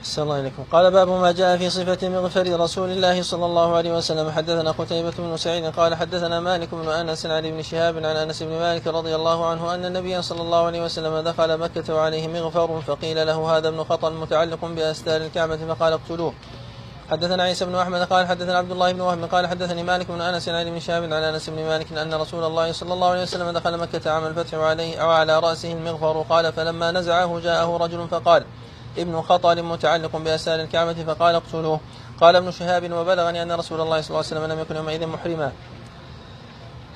أحسن الله قال باب ما جاء في صفة مغفر رسول الله صلى الله عليه وسلم. حدثنا قتيبة بن سعيد قال حدثنا مالك بن أنس عن ابن شهاب عن أنس بن مالك رضي الله عنه أن النبي صلى الله عليه وسلم دخل مكة وعليه مغفر فقيل له هذا ابن خطل متعلق بأستار الكعبة فقال اقتلوه. حدثنا عيسى بن أحمد قال حدثنا عبد الله بن وهب قال حدثني مالك بن أنس عن ابن شهاب عن أنس بن مالك أن رسول الله صلى الله عليه وسلم دخل مكة عام الفتح وعليه وعلى رأسه المغفر. قال فلما نزعه جاءه رجل فقال ابن خطل متعلق بأسال الكعبة فقال اقتلوه. قال ابن شهاب وبلغني أن رسول الله صلى الله عليه وسلم لم يكن يومئذ محرما.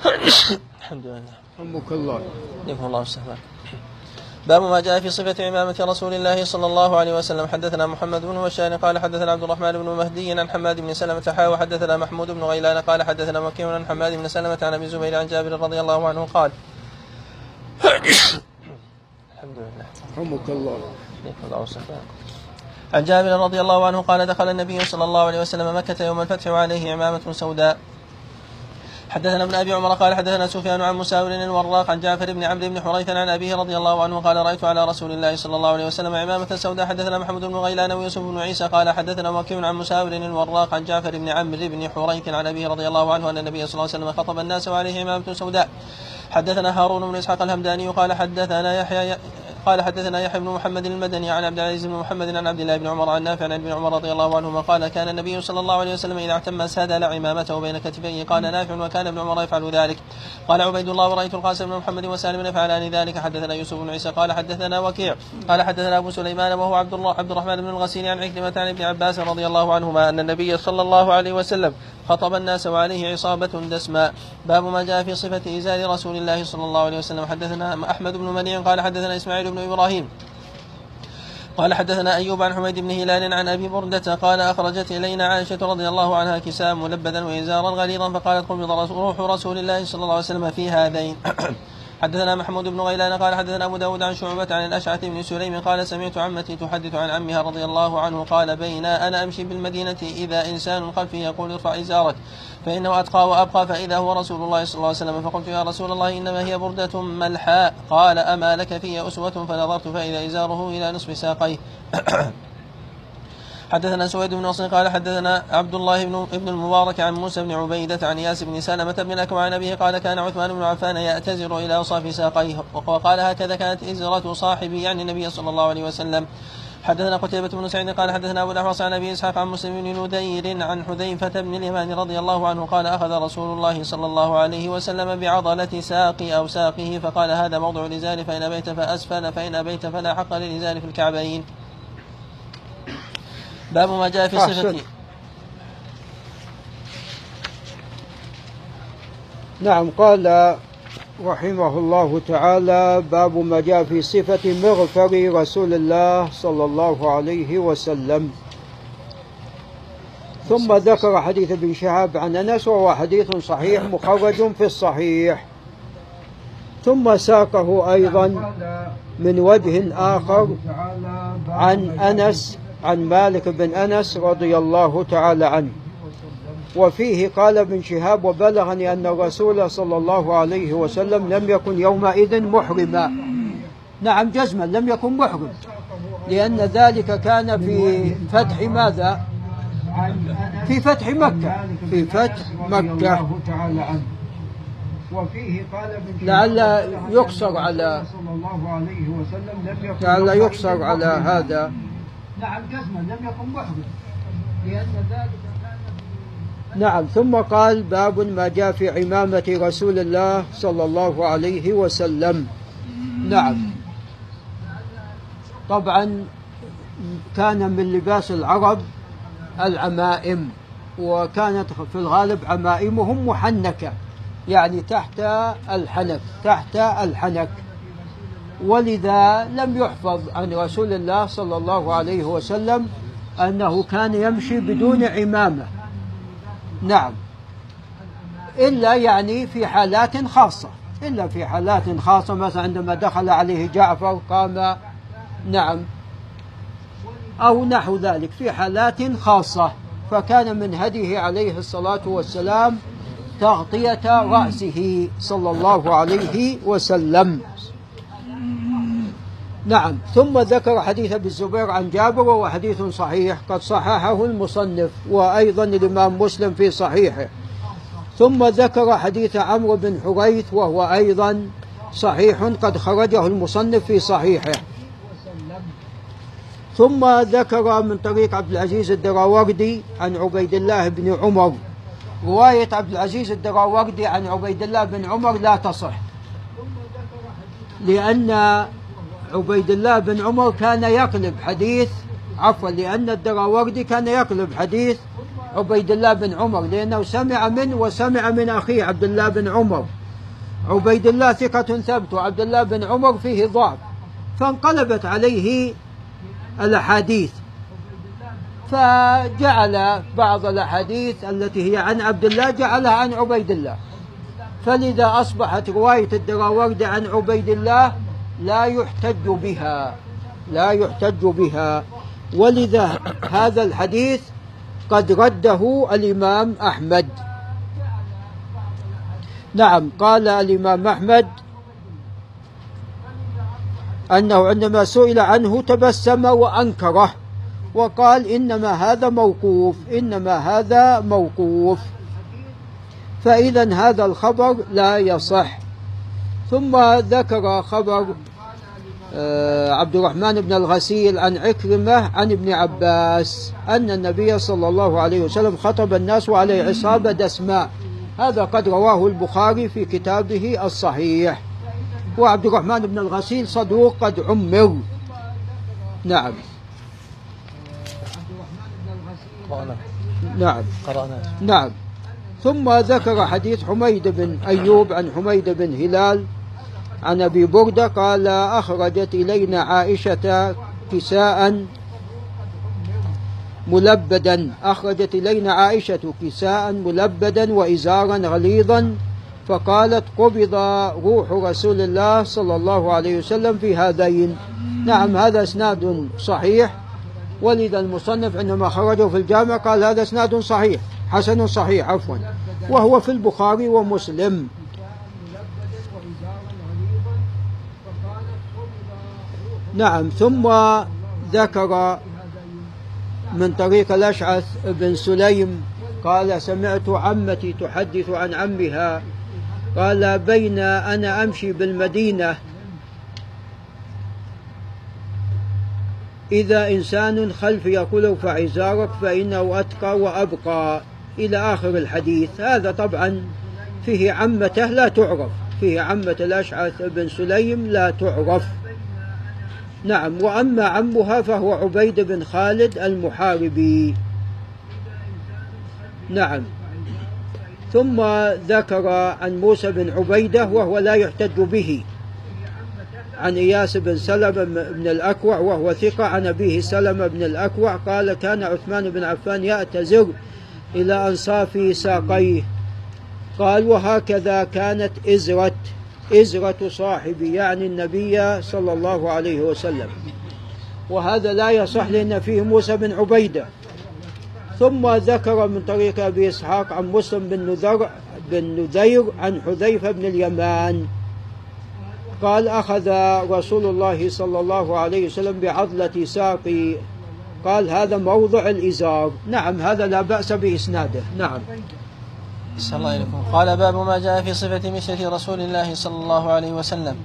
الحمد لله. رحمك الله. يفهم الله السهل باب ما جاء في صفة عمامة رسول الله صلى الله عليه وسلم. حدثنا محمد بن بشار قال حدثنا عبد الرحمن بن مهدي عن حماد بن سلمة حا وحدثنا محمود بن غيلان قال حدثنا مكي عن حماد بن سلمة عن أبي زبير عن جابر رضي الله عنه قال. الحمد لله. رحمك الله. عن جابر رضي الله عنه قال دخل النبي صلى الله عليه وسلم مكة يوم الفتح وعليه عمامة سوداء. حدثنا ابن أبي عمر قال حدثنا سفيان عن مساور الوراق عن جعفر بن عمرو بن حريث عن أبيه رضي الله عنه قال رأيت على رسول الله صلى الله عليه وسلم عمامة سوداء. حدثنا محمود بن غيلان ويوسف بن عيسى قال حدثنا وكيع عن مساور الوراق عن جعفر بن عمرو بن حريث عن أبيه رضي الله عنه أن النبي صلى الله عليه وسلم خطب الناس وعليه عمامة سوداء. حدثنا هارون بن إسحاق الهمداني قال حدثنا يحيى قال حدثنا يحيى بن محمد المدني عن عبد العزيز بن محمد عن عبد الله بن عمر عن نافع عن ابن عمر رضي الله عنهما قال كان النبي صلى الله عليه وسلم إذا اعتم سادل عمامته بين كتفيه قال نافع وكان ابن عمر يفعل ذلك. قال عبيد الله ورأيت القاسم بن محمد وسالم يفعلان ذلك. حدثنا يوسف بن عيسى قال حدثنا وكيع قال حدثنا أبو سليمان وهو عبد الله عبد الرحمن بن الغسيل عن عكرمة عن ابن عباس رضي الله عنهما أن النبي صلى الله عليه وسلم خطب الناس وعليه عصابة دسماء. باب ما جاء في صفة إزار رسول الله صلى الله عليه وسلم. حدثنا أحمد بن منيع قال حدثنا إسماعيل بن إبراهيم قال حدثنا أيوب عن حميد بن هلال عن أبي بردة قال أخرجت إلينا عائشة رضي الله عنها كساء ملبدا وإزارا غليظا فقالت قبض روح رسول الله صلى الله عليه وسلم في هذين. حدثنا محمود بن غيلان قال حدثنا أبو داود عن شعبة عن الأشعث بن سليم قال سمعت عمتي تحدث عن عمها رضي الله عنه قال بين أنا أمشي بالمدينة إذا إنسان خلفي يقول ارفع إزارك فإنه أتقى وأبقى فإذا هو رسول الله صلى الله عليه وسلم فقلت يا رسول الله إنما هي بردة ملحاء قال أما لك في أسوة فنظرت فإذا إزاره إلى نصف ساقيه حدثنا سويد بن نصر قال حدثنا عبد الله بن ابن المبارك عن موسى بن عبيدة عن ياس بن سلمة بن الأكوع عن أبيه قال كان عثمان بن عفان يأتزر إلى أصاف ساقيه وقال هكذا كانت إزرة صاحبي يعني النبي صلى الله عليه وسلم. حدثنا قتيبة بن سعيد قال حدثنا أبو الأحوص عن أبي إسحاق عن مسلم بن ندير عن حذيفة بن اليمان رضي الله عنه قال أخذ رسول الله صلى الله عليه وسلم بعضلة ساقي أو ساقه فقال هذا موضع الإزار فإن أبيت فأسفل فإن أبيت فلا حق للإزار في الكعبين. باب ما جاء في صفة. نعم قال رحمه الله تعالى باب ما جاء في صفة مغفر رسول الله صلى الله عليه وسلم. ثم ذكر حديث ابن شهاب عن أنس وهو حديث صحيح مخرج في الصحيح. ثم ساقه أيضا من وجه آخر عن أنس عن مالك بن أنس رضي الله تعالى عنه. وفيه قال ابن شهاب وبلغني أن الرسول صلى الله عليه وسلم لم يكن يومئذ محرما. نعم جزما لم يكن محرم. لأن ذلك كان في فتح ماذا؟ في فتح مكة. في فتح مكة. وفيه قال ابن لعل يقصر على لعل يقصر على هذا. نعم جزما لم لأن ذلك كان نعم ثم قال باب ما جاء في عمامة رسول الله صلى الله عليه وسلم. نعم. طبعا كان من لباس العرب العمائم وكانت في الغالب عمائمهم محنكة يعني تحت الحنك تحت الحنك. ولذا لم يحفظ عن رسول الله صلى الله عليه وسلم أنه كان يمشي بدون عمامة. نعم. إلا يعني في حالات خاصة. إلا في حالات خاصة مثلا عندما دخل عليه جعفر قام نعم أو نحو ذلك في حالات خاصة. فكان من هديه عليه الصلاة والسلام تغطية رأسه صلى الله عليه وسلم. نعم. ثم ذكر حديث أبي الزبير عن جابر وهو حديث صحيح قد صححه المصنف وأيضا الإمام مسلم في صحيحه. ثم ذكر حديث عمرو بن حريث وهو أيضا صحيح قد خرجه المصنف في صحيحه. ثم ذكر من طريق عبد العزيز الدراوردي عن عبيد الله بن عمر. رواية عبد العزيز الدراوردي عن عبيد الله بن عمر لا تصح لأن عبيد الله بن عمر كان يقلب حديث عفوا لأن الدراوردي كان يقلب حديث عبيد الله بن عمر لأنه سمع منه وسمع من أخيه عبد الله بن عمر. عبيد الله ثقة ثبت وعبد الله بن عمر فيه ضعف. فانقلبت عليه الأحاديث. فجعل بعض الأحاديث التي هي عن عبد الله جعلها عن عبيد الله. فلذا أصبحت رواية الدراوردي عن عبيد الله لا يحتج بها لا يحتج بها. ولذا هذا الحديث قد رده الإمام أحمد. نعم قال الإمام أحمد أنه عندما سئل عنه تبسم وأنكره وقال إنما هذا موقوف إنما هذا موقوف. فإذا هذا الخبر لا يصح. ثم ذكر خبر آه، عبد الرحمن بن الغسيل عن عكرمة عن ابن عباس أن النبي صلى الله عليه وسلم خطب الناس وعليه عصابة دسماء. هذا قد رواه البخاري في كتابه الصحيح. وعبد الرحمن بن الغسيل صدوق قد عمر. نعم. نعم. قرأنا. نعم. ثم ذكر حديث حميد بن أيوب عن حميد بن هلال عن أبي بردة قال أخرجت إلينا عائشة كساء ملبدا. أخرجت إلينا عائشة كساء ملبدا وإزارا غليظا فقالت قبض روح رسول الله صلى الله عليه وسلم في هذين. نعم هذا إسناد صحيح. ولذا المصنف عندما خرجه في الجامع قال هذا إسناد صحيح حسن صحيح عفوا. وهو في البخاري ومسلم. نعم ثم ذكر من طريق الأشعث بن سليم قال سمعت عمتي تحدث عن عمها. قال بين أنا أمشي بالمدينة. إذا إنسان خلفي يقول ارفع إزارك فإنه أتقى وأبقى. إلى آخر الحديث. هذا طبعا فيه عمته لا تعرف. فيه عمة الأشعث بن سليم لا تعرف. نعم وأما عمها فهو عبيد بن خالد المحاربي. نعم. ثم ذكر عن موسى بن عبيدة وهو لا يحتج به. عن إياس بن سلمة بن الأكوع وهو ثقة. عن أبيه سلمة بن الأكوع قال كان عثمان بن عفان يأتزر إلى أنصاف ساقيه. قال وهكذا كانت إزرة. إزرة صاحبي يعني النبي صلى الله عليه وسلم. وهذا لا يصح لأن فيه موسى بن عبيدة. ثم ذكر من طريق أبي إسحاق عن مسلم بن نذر بن نذير عن حذيفة بن اليمان. قال أخذ رسول الله صلى الله عليه وسلم بعضلة ساقي. قال هذا موضع الإزار. نعم هذا لا بأس بإسناده. نعم. الله عليكم قال باب ما جاء في صفة مشية رسول الله صلى الله عليه وسلم.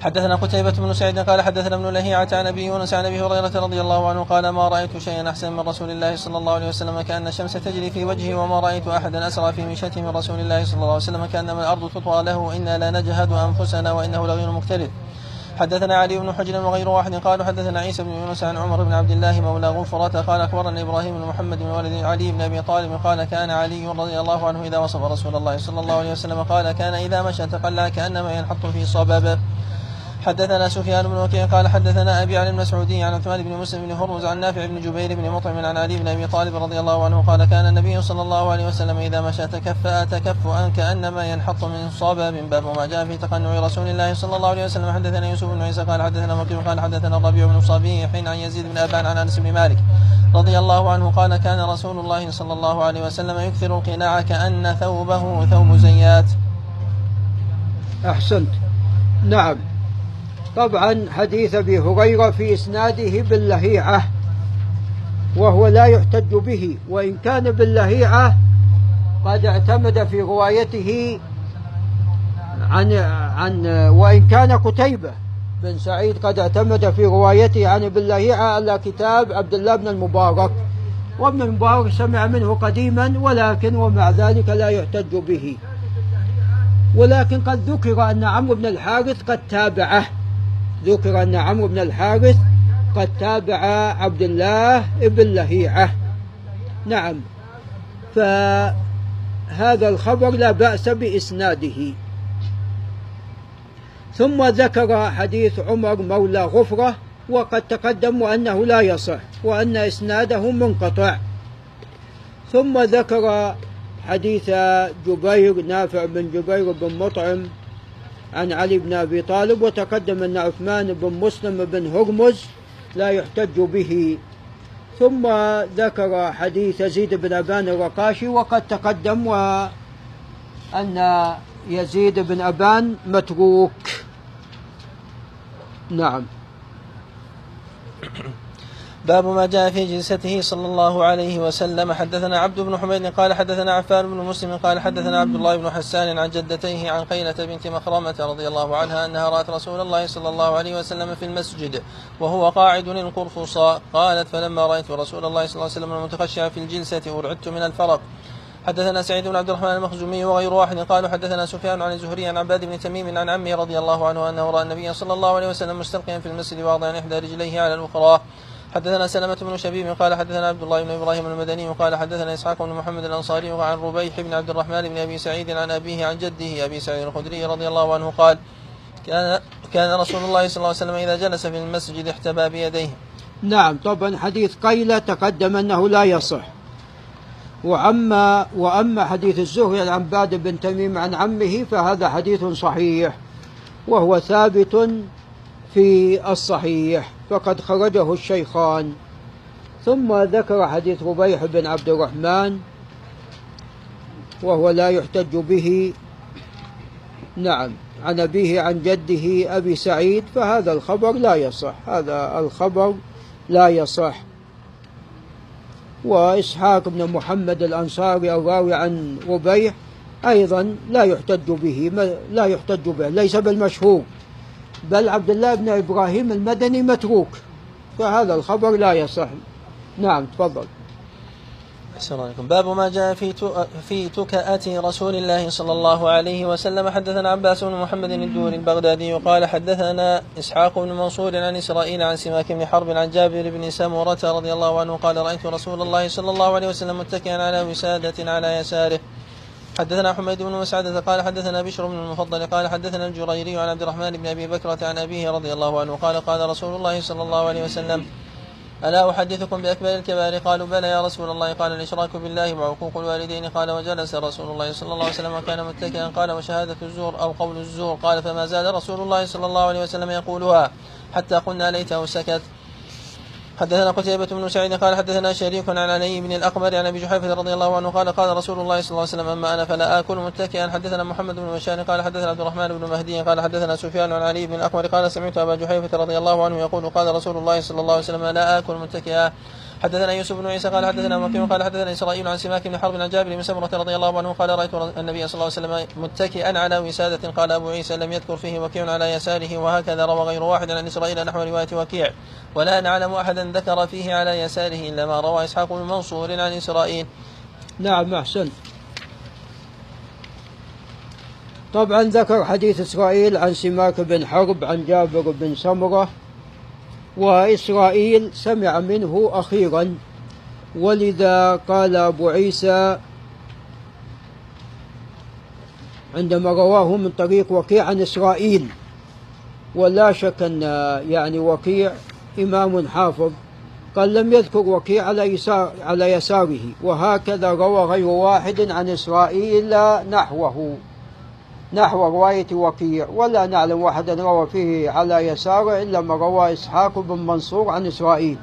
حدثنا قتيبة بن سعيد قال حدثنا ابن لهيعة عن أبي يونس عن أبي هريرة رضي الله عنه قال ما رأيت شيئا أحسن من رسول الله صلى الله عليه وسلم كأن الشمس تجري في وجهه وما رأيت أحدا أسرى في مشيته من رسول الله صلى الله عليه وسلم كأنما الأرض تطوى له إنا لا نجهد أنفسنا وإنه لغير مقترب حدثنا علي بن حجر وغير واحد قالوا حدثنا عيسى بن يونس عن عمر بن عبد الله مولى غفرة قال أخبرنا إبراهيم بن محمد بن ولد علي بن أبي طالب قال كان علي رضي الله عنه إذا وصف رسول الله صلى الله عليه وسلم قال كان إذا مشى تقلع كأنما ينحط في صبابه. حدثنا سفيان بن وكيع قال حدثنا أبي عن المسعودي عن عثمان بن مسلم بن هرمز عن نافع بن جبير بن مطعم عن علي بن أبي طالب رضي الله عنه قال كان النبي صلى الله عليه وسلم إذا مشى تكفأ تكفؤا كأنما ينحط من صباب باب ما جاء في تقنع رسول الله صلى الله عليه وسلم. حدثنا يوسف بن عيسى قال حدثنا مكي قال حدثنا الربيع بن صبيح عن يزيد بن أبان عن أنس بن مالك رضي الله عنه قال كان رسول الله صلى الله عليه وسلم يكثر القناع كأن ثوبه ثوب زيات. أحسنت. نعم. طبعا حديث أبي هريرة في إسناده باللهيعة وهو لا يحتج به وإن كان باللهيعة قد اعتمد في روايته عن عن وإن كان قتيبة بن سعيد قد اعتمد في روايته عن ابن لهيعه على كتاب عبد الله بن المبارك. وابن المبارك سمع منه قديما ولكن ومع ذلك لا يحتج به. ولكن قد ذكر أن عمرو بن الحارث قد تابعه. ذكر أن عمرو بن الحارث قد تابع عبد الله بن لهيعة. نعم. فهذا الخبر لا بأس بإسناده. ثم ذكر حديث عمر مولى غفرة وقد تقدم أنه لا يصح وأن إسناده منقطع. ثم ذكر حديث جبير نافع بن جبير بن مطعم عن علي بن أبي طالب وتقدم أن عثمان بن مسلم بن هرمز لا يحتج به. ثم ذكر حديث يزيد بن أبان الرقاشي وقد تقدم وأن يزيد بن أبان متروك. نعم. باب ما جاء في جلسته صلى الله عليه وسلم. حدثنا عبد بن حميد قال حدثنا عفان بن مسلم قال حدثنا عبد الله بن حسان عن جدتيه عن قيلة بنت مخرمة رضي الله عنها أنها رأت رسول الله صلى الله عليه وسلم في المسجد وهو قاعد القرفصاء قالت فلما رأيت رسول الله صلى الله عليه وسلم المتخشع في الجلسة أرعدت من الفرق. حدثنا سعيد بن عبد الرحمن المخزومي وغير واحد قالوا حدثنا سفيان عن الزهري عن عباد بن تميم عن عمه رضي الله عنه أنه رأى النبي صلى الله عليه وسلم مستلقيا في المسجد واضعا إحدى رجليه على الأخرى. حدثنا سلمة بن شبيب قال حدثنا عبد الله بن إبراهيم المدني قال حدثنا إسحاق بن محمد الأنصاري عن ربيح بن عبد الرحمن بن أبي سعيد عن أبيه عن جده أبي سعيد الخدري رضي الله عنه قال كان كان رسول الله صلى الله عليه وسلم إذا جلس في المسجد احتبى بيديه. نعم طبعا حديث قيلة تقدم أنه لا يصح وأما وأما حديث الزهري عن عباد بن تميم عن عمه فهذا حديث صحيح وهو ثابت في الصحيح فقد خرجه الشيخان. ثم ذكر حديث ربيح بن عبد الرحمن وهو لا يحتج به. نعم عن أبيه عن جده أبي سعيد فهذا الخبر لا يصح هذا الخبر لا يصح. وإسحاق بن محمد الأنصاري الراوي عن ربيع أيضا لا يحتج به لا يحتج به ليس بالمشهور. بل عبد الله بن إبراهيم المدني متروك. فهذا الخبر لا يصح. نعم تفضل. أحسن عليكم. باب ما جاء في في تكأة رسول الله صلى الله عليه وسلم. حدثنا عباس بن محمد الدوري البغدادي قال حدثنا إسحاق بن منصور عن إسرائيل عن سماك بن حرب عن جابر بن سمرة رضي الله عنه قال رأيت رسول الله صلى الله عليه وسلم متكئا على وسادة على يساره. حدثنا حميد بن مسعدة قال حدثنا بشر بن المفضل قال حدثنا الجريري عن عبد الرحمن بن أبي بكرة عن أبيه رضي الله عنه قال قال رسول الله صلى الله عليه وسلم ألا أحدثكم بأكبر الكبائر قالوا بلى يا رسول الله. قال الإشراك بالله وعقوق الوالدين. قال وجلس رسول الله صلى الله عليه وسلم وكان متكئا. قال وشهادة الزور أو قول الزور. قال فما زال رسول الله صلى الله عليه وسلم يقولها حتى قلنا ليته سكت. حدثنا قتيبة بن سعيد قال حدثنا شريك عن علي بن الأقمر عن أبي جحيفة رضي الله عنه قال قال رسول الله صلى الله عليه وسلم أما أنا فلا آكل متكئا. حدثنا محمد بن بشار قال حدثنا عبد الرحمن بن مهدي قال حدثنا سفيان عن علي بن الأقمر قال سمعت أبا جحيفة رضي الله عنه يقول قال رسول الله صلى الله عليه وسلم لا آكل متكئا. حدثنا يوسف بن عيسى قال حدثنا وكيع قال حدثنا إسرائيل عن سماك بن حرب عن جابر بن سمرة رضي الله عنه قال رأيت النبي صلى الله عليه وسلم متكئا على وسادة قال أبو عيسى لم يذكر فيه وكيع على يساره وهكذا روى غير واحد عن إسرائيل نحو رواية وكيع ولا نعلم أحدا ذكر فيه على يساره إلا ما روى إسحاق بن منصور عن إسرائيل. نعم احسنت. طبعا ذكر حديث إسرائيل عن سماك بن حرب عن جابر بن سمرة وإسرائيل سمع منه أخيرا. ولذا قال أبو عيسى عندما رواه من طريق وكيع عن إسرائيل ولا شك أن يعني وكيع إمام حافظ قال لم يذكر وكيع على يسار على يساره. وهكذا روى غير واحد عن إسرائيل نحوه. نحو رواية وكيع ولا نعلم واحدا روى فيه على يساره إلا ما روى إسحاق بن منصور عن إسرائيل.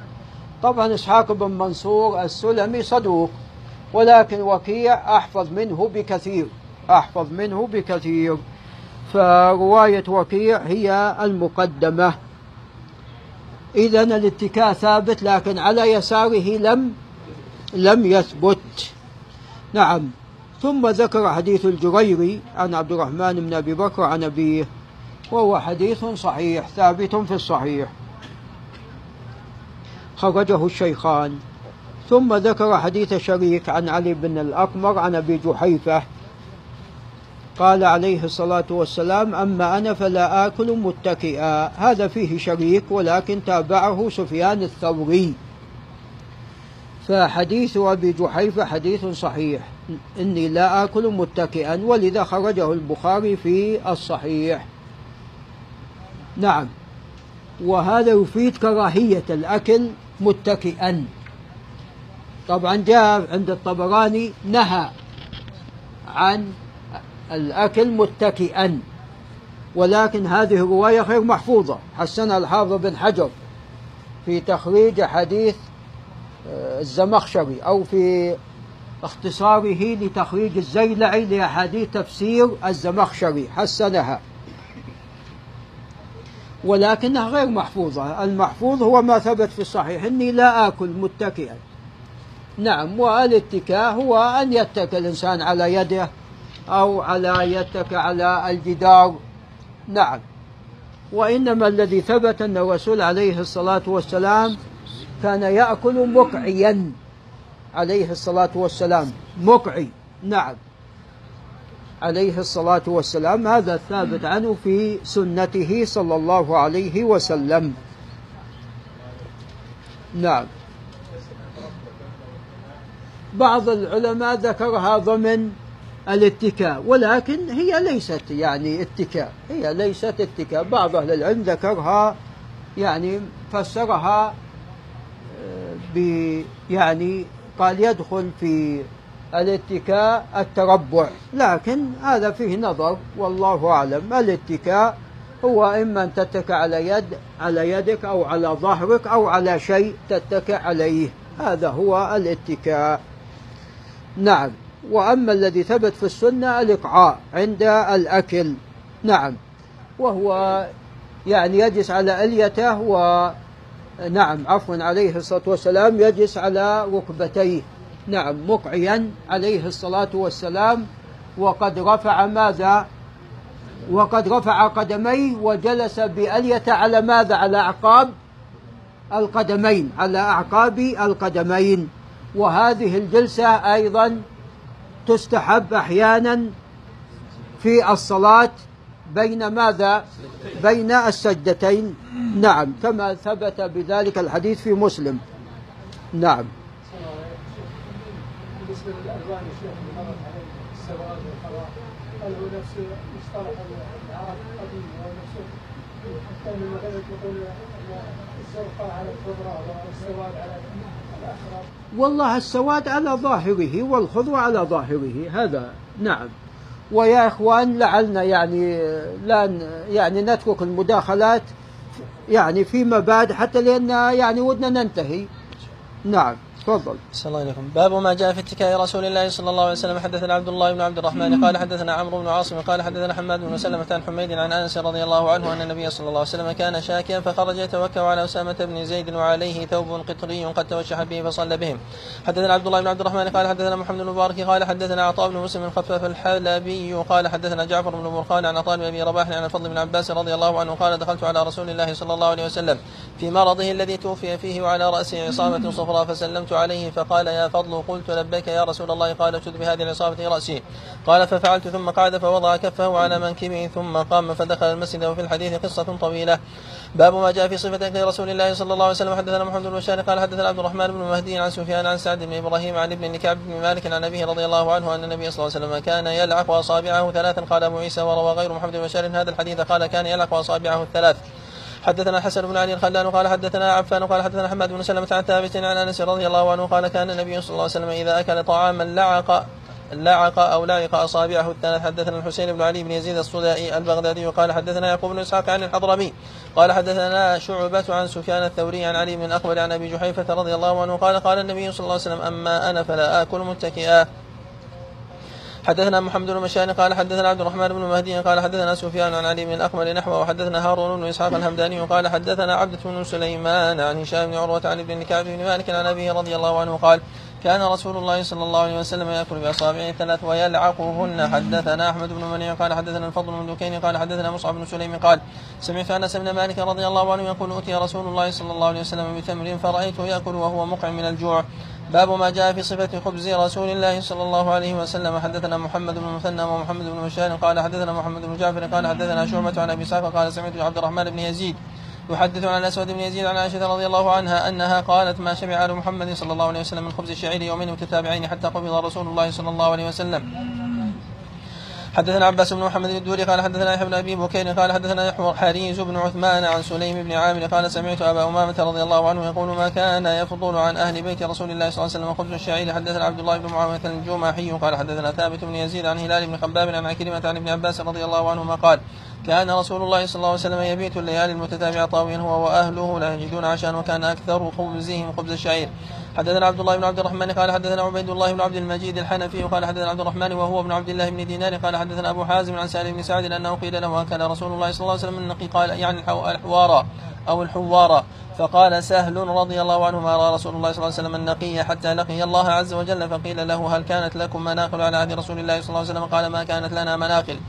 طبعا إسحاق بن منصور السلمي صدوق ولكن وكيع أحفظ منه بكثير أحفظ منه بكثير. فرواية وكيع هي المقدمة. إذا الاتكاء ثابت لكن على يساره لم لم يثبت. نعم. ثم ذكر حديث الجريري عن عبد الرحمن بن أبي بكر عن أبيه وهو حديث صحيح ثابت في الصحيح. خرجه الشيخان. ثم ذكر حديث شريك عن علي بن الأقمر عن أبي جحيفة. قال عليه الصلاة والسلام أما أنا فلا آكل متكئا. هذا فيه شريك ولكن تابعه سفيان الثوري. فحديث أبي جحيفة حديث صحيح. إني لا آكل متكئا ولذا خرجه البخاري في الصحيح. نعم. وهذا يفيد كراهية الأكل متكئا. طبعا جاء عند الطبراني نهى عن الأكل متكئا. ولكن هذه الرواية غير محفوظة. حسنها الحافظ بن حجر في تخريج حديث الزمخشري أو في اختصاره لتخريج الزيلعي لأحاديث تفسير الزمخشري حسنها. ولكنها غير محفوظة. المحفوظ هو ما ثبت في الصحيح إني لا آكل متكئا. نعم والاتكاء هو أن يتكى الإنسان على يده أو على يتكى على الجدار. نعم. وإنما الذي ثبت أن الرسول عليه الصلاة والسلام كان يأكل مقعيا. عليه الصلاة والسلام. مقعي. نعم. عليه الصلاة والسلام. هذا ثابت عنه في سنته صلى الله عليه وسلم. نعم. بعض العلماء ذكرها ضمن الاتكاء ولكن هي ليست يعني اتكاء. هي ليست اتكاء. بعض أهل العلم ذكرها يعني فسرها ب يعني قال يدخل في الاتكاء التربع. لكن هذا فيه نظر والله أعلم. الاتكاء هو إما أن تتكى على يد على يدك أو على ظهرك أو على شيء تتكى عليه. هذا هو الاتكاء. نعم. وأما الذي ثبت في السنة الإقعاء عند الأكل. نعم. وهو يعني يجلس على أليته و نعم عفوا عليه الصلاة والسلام يجلس على ركبتيه. نعم مقعيا عليه الصلاة والسلام. وقد رفع ماذا؟ وقد رفع قدميه وجلس بألية على ماذا؟ على أعقاب القدمين على أعقاب القدمين. وهذه الجلسة أيضا تستحب أحيانا في الصلاة بين ماذا؟ بين السجدتين. نعم كما ثبت بذلك الحديث في مسلم. نعم. بالنسبة للالوان الشيخ اللي مرت عليه السواد والخضراء هل هو نفس مصطلح العرب القديم؟ نفسه حتى الزرقاء على الخضراء والسواد على الأخضر؟ والله السواد على ظاهره والخضر على ظاهره هذا نعم. ويا إخوان لعلنا يعني لا يعني نترك المداخلات يعني فيما بعد حتى لأن يعني ودنا ننتهي. نعم. تفضل. الله عليكم. باب ما جاء في اتكاء رسول الله صلى الله عليه وسلم حدثنا عبد الله بن عبد الرحمن قال حدثنا عمرو بن عاصم قال حدثنا حماد بن سلمة عن حميد عن أنس رضي الله عنه أن النبي صلى الله عليه وسلم كان شاكيا فخرج يتوكا على أسامة بن زيد وعليه ثوب قطري قد توشح به فصلى بهم. حدثنا عبد الله بن عبد الرحمن قال حدثنا محمد بن مبارك قال حدثنا عطاء بن مسلم خفف الحلبي قال حدثنا جعفر بن برقان عن عطاء بن أبي رباح عن الفضل بن عباس رضي الله عنه قال دخلت على رسول الله صلى الله عليه وسلم في مرضه الذي توفي فيه وعلى رأسه عصابة صفراء فسلمت عليه فقال يا فضل قلت لبيك يا رسول الله قال شد بهذه العصابة رأسي. قال ففعلت ثم قعد فوضع كفه على منكبه ثم قام فدخل المسجد وفي الحديث قصة طويلة. باب ما جاء في صفة أكل رسول الله صلى الله عليه وسلم حدثنا محمد بن بشار قال حدثنا عبد الرحمن بن مهدي عن سفيان عن سعد بن إبراهيم عن ابن كعب بن مالك عن أبيه رضي الله عنه أن النبي صلى الله عليه وسلم كان يلعق أصابعه ثلاثا. قال أبو عيسى وروى غير محمد بن هذا الحديث قال كان يلعق أصابعه الثلاث. حدثنا الحسن بن علي الخلال قال حدثنا عفان قال حدثنا حماد بن سلمة عن ثابت عن أنس رضي الله عنه قال كان النبي صلى الله عليه وسلم إذا أكل طعاما لعق لعق أو لعق أصابعه الثلاث. حدثنا الحسين بن علي بن يزيد الصدائي البغدادي قال حدثنا يعقوب بن إسحاق عن الحضرمي قال حدثنا شعبة عن سفيان الثوري عن علي بن الاخبر عن أبي جحيفة رضي الله عنه قال قال النبي صلى الله عليه وسلم أما أنا فلا آكل متكئا. حدثنا محمد بن مشان قال حدثنا عبد الرحمن بن مهدي قال حدثنا سفيان عن علي بن الاقمر نحوه وحدثنا هارون بن إسحاق الهمداني قال حدثنا عبدة بن سليمان عن هشام بن عروة عن ابن كعب بن مالك عن أبيه رضي الله عنه قال كان رسول الله صلى الله عليه وسلم يأكل بأصابعه ثلاث ويلعقهن. حدثنا أحمد بن منيع قال حدثنا الفضل بن دكين قال حدثنا مصعب بن سليم قال سمعت أنس بن مالك رضي الله عنه يقول أتي رسول الله صلى الله عليه وسلم بتمر فرايته يأكل وهو مقع من الجوع. باب ما جاء في صفة خبز رسول الله صلى الله عليه وسلم. حدثنا محمد بن مثنى ومحمد بن بشار قال حدثنا محمد بن جعفر. قال حدثنا شعبة عن أبي اسحاق قال سمعت عبد الرحمن بن يزيد يحدث عن الأسود بن يزيد عن عائشة رضي الله عنها أنها قالت ما شبع ال محمد صلى الله عليه وسلم من خبز الشعير يومين متتابعين حتى قبض رسول الله صلى الله عليه وسلم. حدثنا عباس بن محمد الدوري قال حدثنا يحيى بن أبي بكير قال حدثنا حريز بن عثمان عن سليم بن عامر قال سمعت أبا أمامة رضي الله عنه يقول ما كان يفضل عن أهل بيت رسول الله صلى الله عليه وسلم خبز الشعير؟ حدثنا عبد الله بن معاوية الجماحي قال حدثنا ثابت بن يزيد عن هلال بن خباب عن عكرمة عن ابن عباس رضي الله عنهما قال كان رسول الله صلى الله عليه وسلم يبيت الليالي المتتابعة طاويا هو وأهله لا يجدون عشاء وكان أكثر خبزهم خبز الشعير. حدثنا عبد الله بن عبد الرحمن قال حدثنا عبيد الله بن عبد المجيد الحنفي قال حدثنا عبد الرحمن وهو ابن عبد الله بن دينار قال حدثنا أبو حازم عن سالم بن سعد أنه قيل له أكل رسول الله صلى الله عليه وسلم النقي قال يعني الحوارى أو الحوارى فقال سهل رضي الله عنه ما رأى رسول الله صلى الله عليه وسلم النقي حتى لقي الله عز وجل فقيل له هل كانت لكم مناقل على عهد رسول الله صلى الله عليه وسلم؟ قال ما كانت لنا مناقل.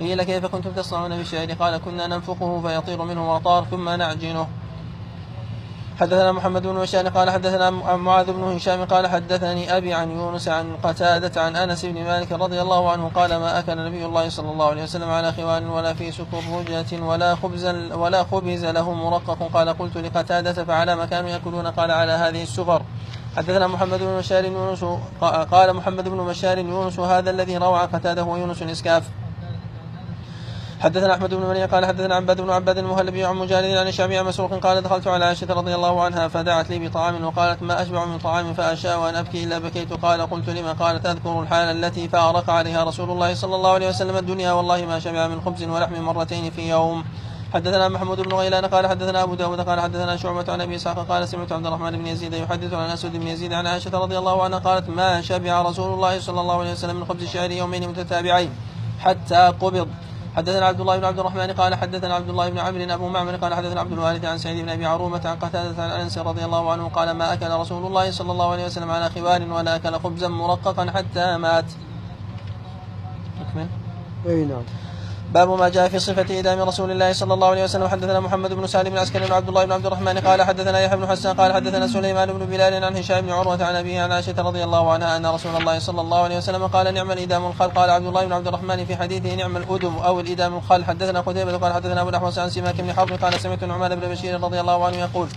قيل كيف كنتم تصنعون بالشعير قال كنا ننفقه فيطير منه مطار ثم نعجنه. حدثنا محمد بن بشار قال حدثنا معاذ بن هشام قال حدثني أبي عن يونس عن قتادة عن أنس بن مالك رضي الله عنه قال ما أكل نبي الله صلى الله عليه وسلم على خوان ولا في سكرجة ولا خبز ولا خبز له مرقق. قال قلت لقتادة فعلى ما كانوا يأكلون؟ قال على هذه السفر حدثنا محمد بن بشار يونس قال محمد بن بشار يونس هذا الذي روى قتادة ويونس الإسكاف. حدثنا أحمد بن مريم قال حدثنا عباد بن عباد المهلبي عن مجالد عن الشعبي عن مسروق قال دخلت على عائشة رضي الله عنها فدعت لي بطعام وقالت ما أشبع من طعام فأشاء ان أبكي إلا بكيت. قال قلت لما قالت أذكر الحال التي فأرق عليها رسول الله صلى الله عليه وسلم الدنيا والله ما شبع من خبز ولحم مرتين في يوم. حدثنا محمود بن غيلان قال حدثنا أبو داود قال حدثنا شعبة عن أبي إسحاق قال سمعت عبد الرحمن بن يزيد يحدث عن أسود بن يزيد عن عائشة رضي الله عنها قالت ما شبع رسول الله صلى الله عليه وسلم من خبز الشعير يومين متتابعين حتى قبض. حدثنا عبد الله بن عبد الرحمن قال حدثنا عبد الله بن عمرو أبو معمر قال حدثنا عبد الوارث عن سعيد بن أبي عرومه عن قتادة عن أنس رضي الله عنه قال ما أكل رسول الله صلى الله عليه وسلم على خوار ولا أكل خبزا مرققا حتى مات. نكمل. أي نعم. باب ما جاء في صفة إدام رسول الله صلى الله عليه وسلم. حدثنا محمد بن سالم بن عسكري بن عبد الله بن عبد الرحمن قال حدثنا يحيى بن حسان قال حدثنا سليمان بن بلال عن هشام بن عروة عن أبيه عن عائشة رضي الله عنها أن رسول الله صلى الله عليه وسلم قال نعم الإدام الخل. قال عبد الله بن عبد الرحمن في حديثه نعم الأدم أو الإدام الخل. حدثنا قتيبة قال حدثنا أبو الأحوص عن سماك بن حرب قال سمعت نعمان بن بشير رضي الله عنه يقول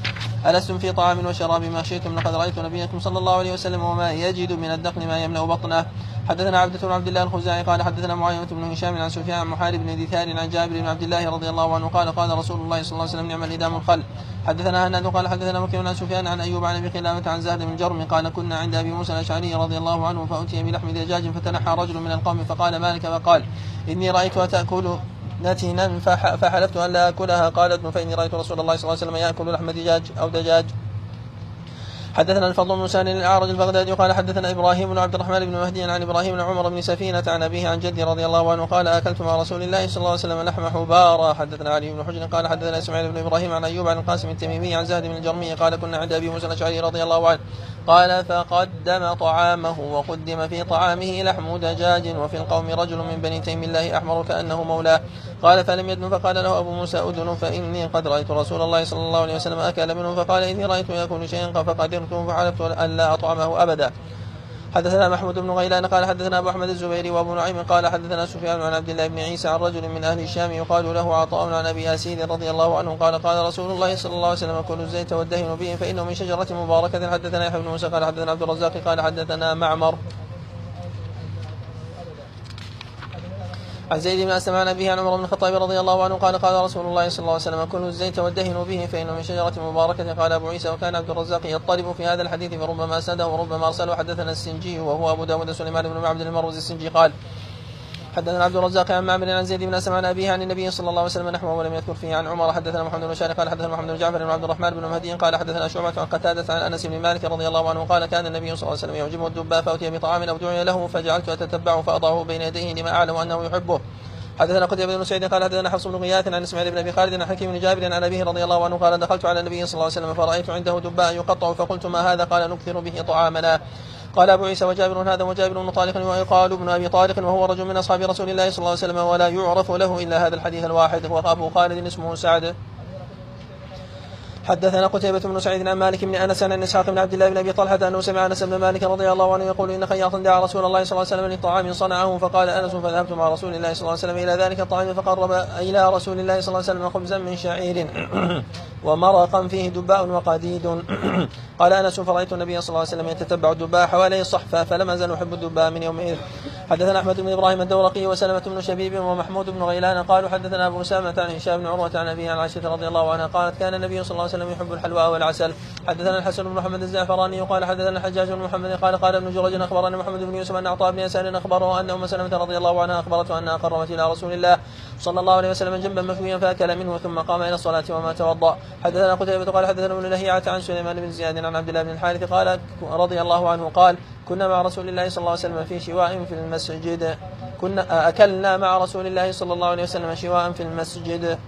ألستم في طعام وشراب ما شئتم؟ لقد رأيت نبيكم صلى الله عليه وسلم وما يجد من الدقن ما يملأ بطنه. حدثنا عبدة بن عبد الله الخزاعي قال حدثنا معاوية بن هشام عن سفيان عن محارب بن دثار عن جابر بن عبد الله رضي الله عنه قال قال رسول الله صلى الله عليه وسلم نعم الإدام الخل حدثنا هناد قال حدثنا مكي عن سفيان عن أيوب عن أبي خلافة عن زهد بن جرم قال كنا عند أبي موسى الأشعري رضي الله عنه فأتي بلحم دجاج فتنحى رجل من القوم فقال مالك فقال إني رأيتها تأكل نتنا فحلفت أن لا آكلها. قالت فإني رأيت رسول الله صلى الله عليه وسلم يأكل لحم دجاج أو دجاج. حدثنا الفضل بن سالم الأعرج البغدادي قال حدثنا إبراهيم بن عبد الرحمن بن مهدي عن إبراهيم بن عمر بن سفينة عن أبيه عن جدي رضي الله عنه قال أكلت مع رسول الله صلى الله عليه وسلم لحم حبارا حدثنا علي بن حجر قال حدثنا إسماعيل بن إبراهيم عن أيوب عن القاسم التميمي عن زهد بن الجرمي قال كنا عند أبي موسى الأشعري رضي الله عنه. قال فقدم طعامه وقدم في طعامه لحم دجاج وفي القوم رجل من بني تيم الله أحمر كأنه مولاه. قال فلم يدن فقال له أبو موسى ادن فإني قد رأيت رسول الله صلى الله عليه وسلم أكل منه فقال إني رأيت يأكل شيئا فقدرته فحلفت الا أطعمه ابدا. حدثنا محمود بن غيلان قال حدثنا أبو أحمد الزبيري وأبو نعيم قال حدثنا سفيان عن عبد الله بن عيسى عن رجل من أهل الشام يقال له عطاء عن أبي أسيد رضي الله عنه قال قال رسول الله صلى الله عليه وسلم كلوا الزيت والدهن به فإنه من شجرة مباركة. حدثنا يحيى بن موسى قال حدثنا عبد الرزاق قال حدثنا معمر عن زيد بن أسلم عن أبيه عن عمر بن الخطاب رضي الله عنه قال قال رسول الله صلى الله عليه وسلم كلوا الزيت والدهن به فإنه من شجرة مباركة. قال أبو عيسى وكان عبد الرزاق يضطرب في هذا الحديث فربما اسنده وربما أرسله. حدثنا السنجي وهو أبو داود سليمان بن عبد المروزي السنجي قال حدثنا عبد الرزاق عن معمر عن زيد بن أسلم عن أبيه عن النبي صلى الله عليه وسلم نحوه ولم يذكر فيه عن عمر. حدثنا محمد بن بشار قال حدثنا محمد بن جعفر بن عبد الرحمن بن مهدي قال حدثنا شعبة عن قتادة عن أنس بن مالك رضي الله عنه قال كان النبي صلى الله عليه وسلم يعجبه الدباء فأتي بطعام أو دعي له فجعلت أتتبعه فأضعه بين يديه لما أعلم أنه يحبه. حدثنا قتيبة بن سعيد قال حدثنا حفص بن غياث عن إسماعيل بن أبي خالد عن حكيم بن جابر عن أبيه رضي الله عنه قال دخلت على النبي صلى الله عليه وسلم فرأيت عنده دباء يقطع فقلت ما هذا؟ قال نكثر به طعامنا. قال أبو عيسى وجابر هذا وجابر بن طارق ويقال ابن أبي طارق وهو رجل من أصحاب رسول الله صلى الله عليه وسلم ولا يعرف له إلا هذا الحديث الواحد وأبو خالد اسمه سعد. حدثنا قتيبة بن سعيد عن مالك بن أنس عن إسحاق بن عبد الله بن أبي طلحة انه سمع أنس بن مالك رضي الله عنه يقول إن خياطا دعا رسول الله صلى الله عليه وسلم لطعام صنعه فقال أنس فذهبت مع رسول الله صلى الله عليه وسلم إلى ذلك الطعام فقرب إلى رسول الله صلى الله عليه وسلم خبزا من شعير ومرقا فيه دباء وقديد. قال أنس فرأيت النبي صلى الله عليه وسلم يتتبع الدباء حوالي الصحفة فلم أزل أحب الدباء من يومئذ حدثنا أحمد بن إبراهيم الدورقي وسلمة بن شبيب ومحمود بن غيلان قالوا حدثنا أبو أسامة عن هشام بن عروة عن ابي عن عائشة رضي الله عنها قالت كان النبي صلى الله عليه وسلم يحب الحلوى والعسل. حدثنا الحسن بن محمد الزعفراني قال حدثنا الحجاج بن محمد قال قال ابن جريج اخبرني محمد بن يوسف أن عطاء بن يسار أخبره أن أم سلمة رضي الله عنها أخبرته أنها قربت إلى رسول الله صلى الله عليه وسلم جنبا مكويا فأكل منه ثم قام إلى الصلاة وما توضأ. حدثنا قتيبة قال حدثنا ابن لهيعة عن سليمان بن زياد عن عبد الله بن الحارث قال رضي الله عنه قال كنا مع رسول الله صلى الله عليه وسلم في شواء في المسجد. كنا أكلنا مع رسول الله صلى الله عليه وسلم شواء في المسجد.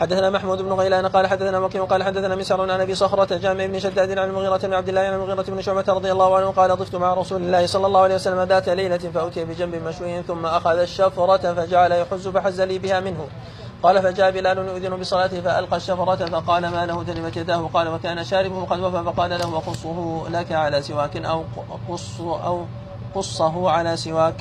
حدثنا محمود بن غيلان قال حدثنا وكيع قال حدثنا مسعر عن أبي صخرة جامع بن شداد عن المغيرة بن عبد الله عن المغيرة بن شعبة رضي الله عنه قال ضفت مع رسول الله صلى الله عليه وسلم ذات ليلة فأتي بجنب مشوي ثم أخذ الشفرة فجعل يحز فحز لي بها منه. قال فجاء بلال يؤذن بصلاته فألقى الشفرة فقال ما له تلمت يداه قال وكان شاربه قد وفى فقال له وقصه لك على سواك أو قص أو قصه على سواك.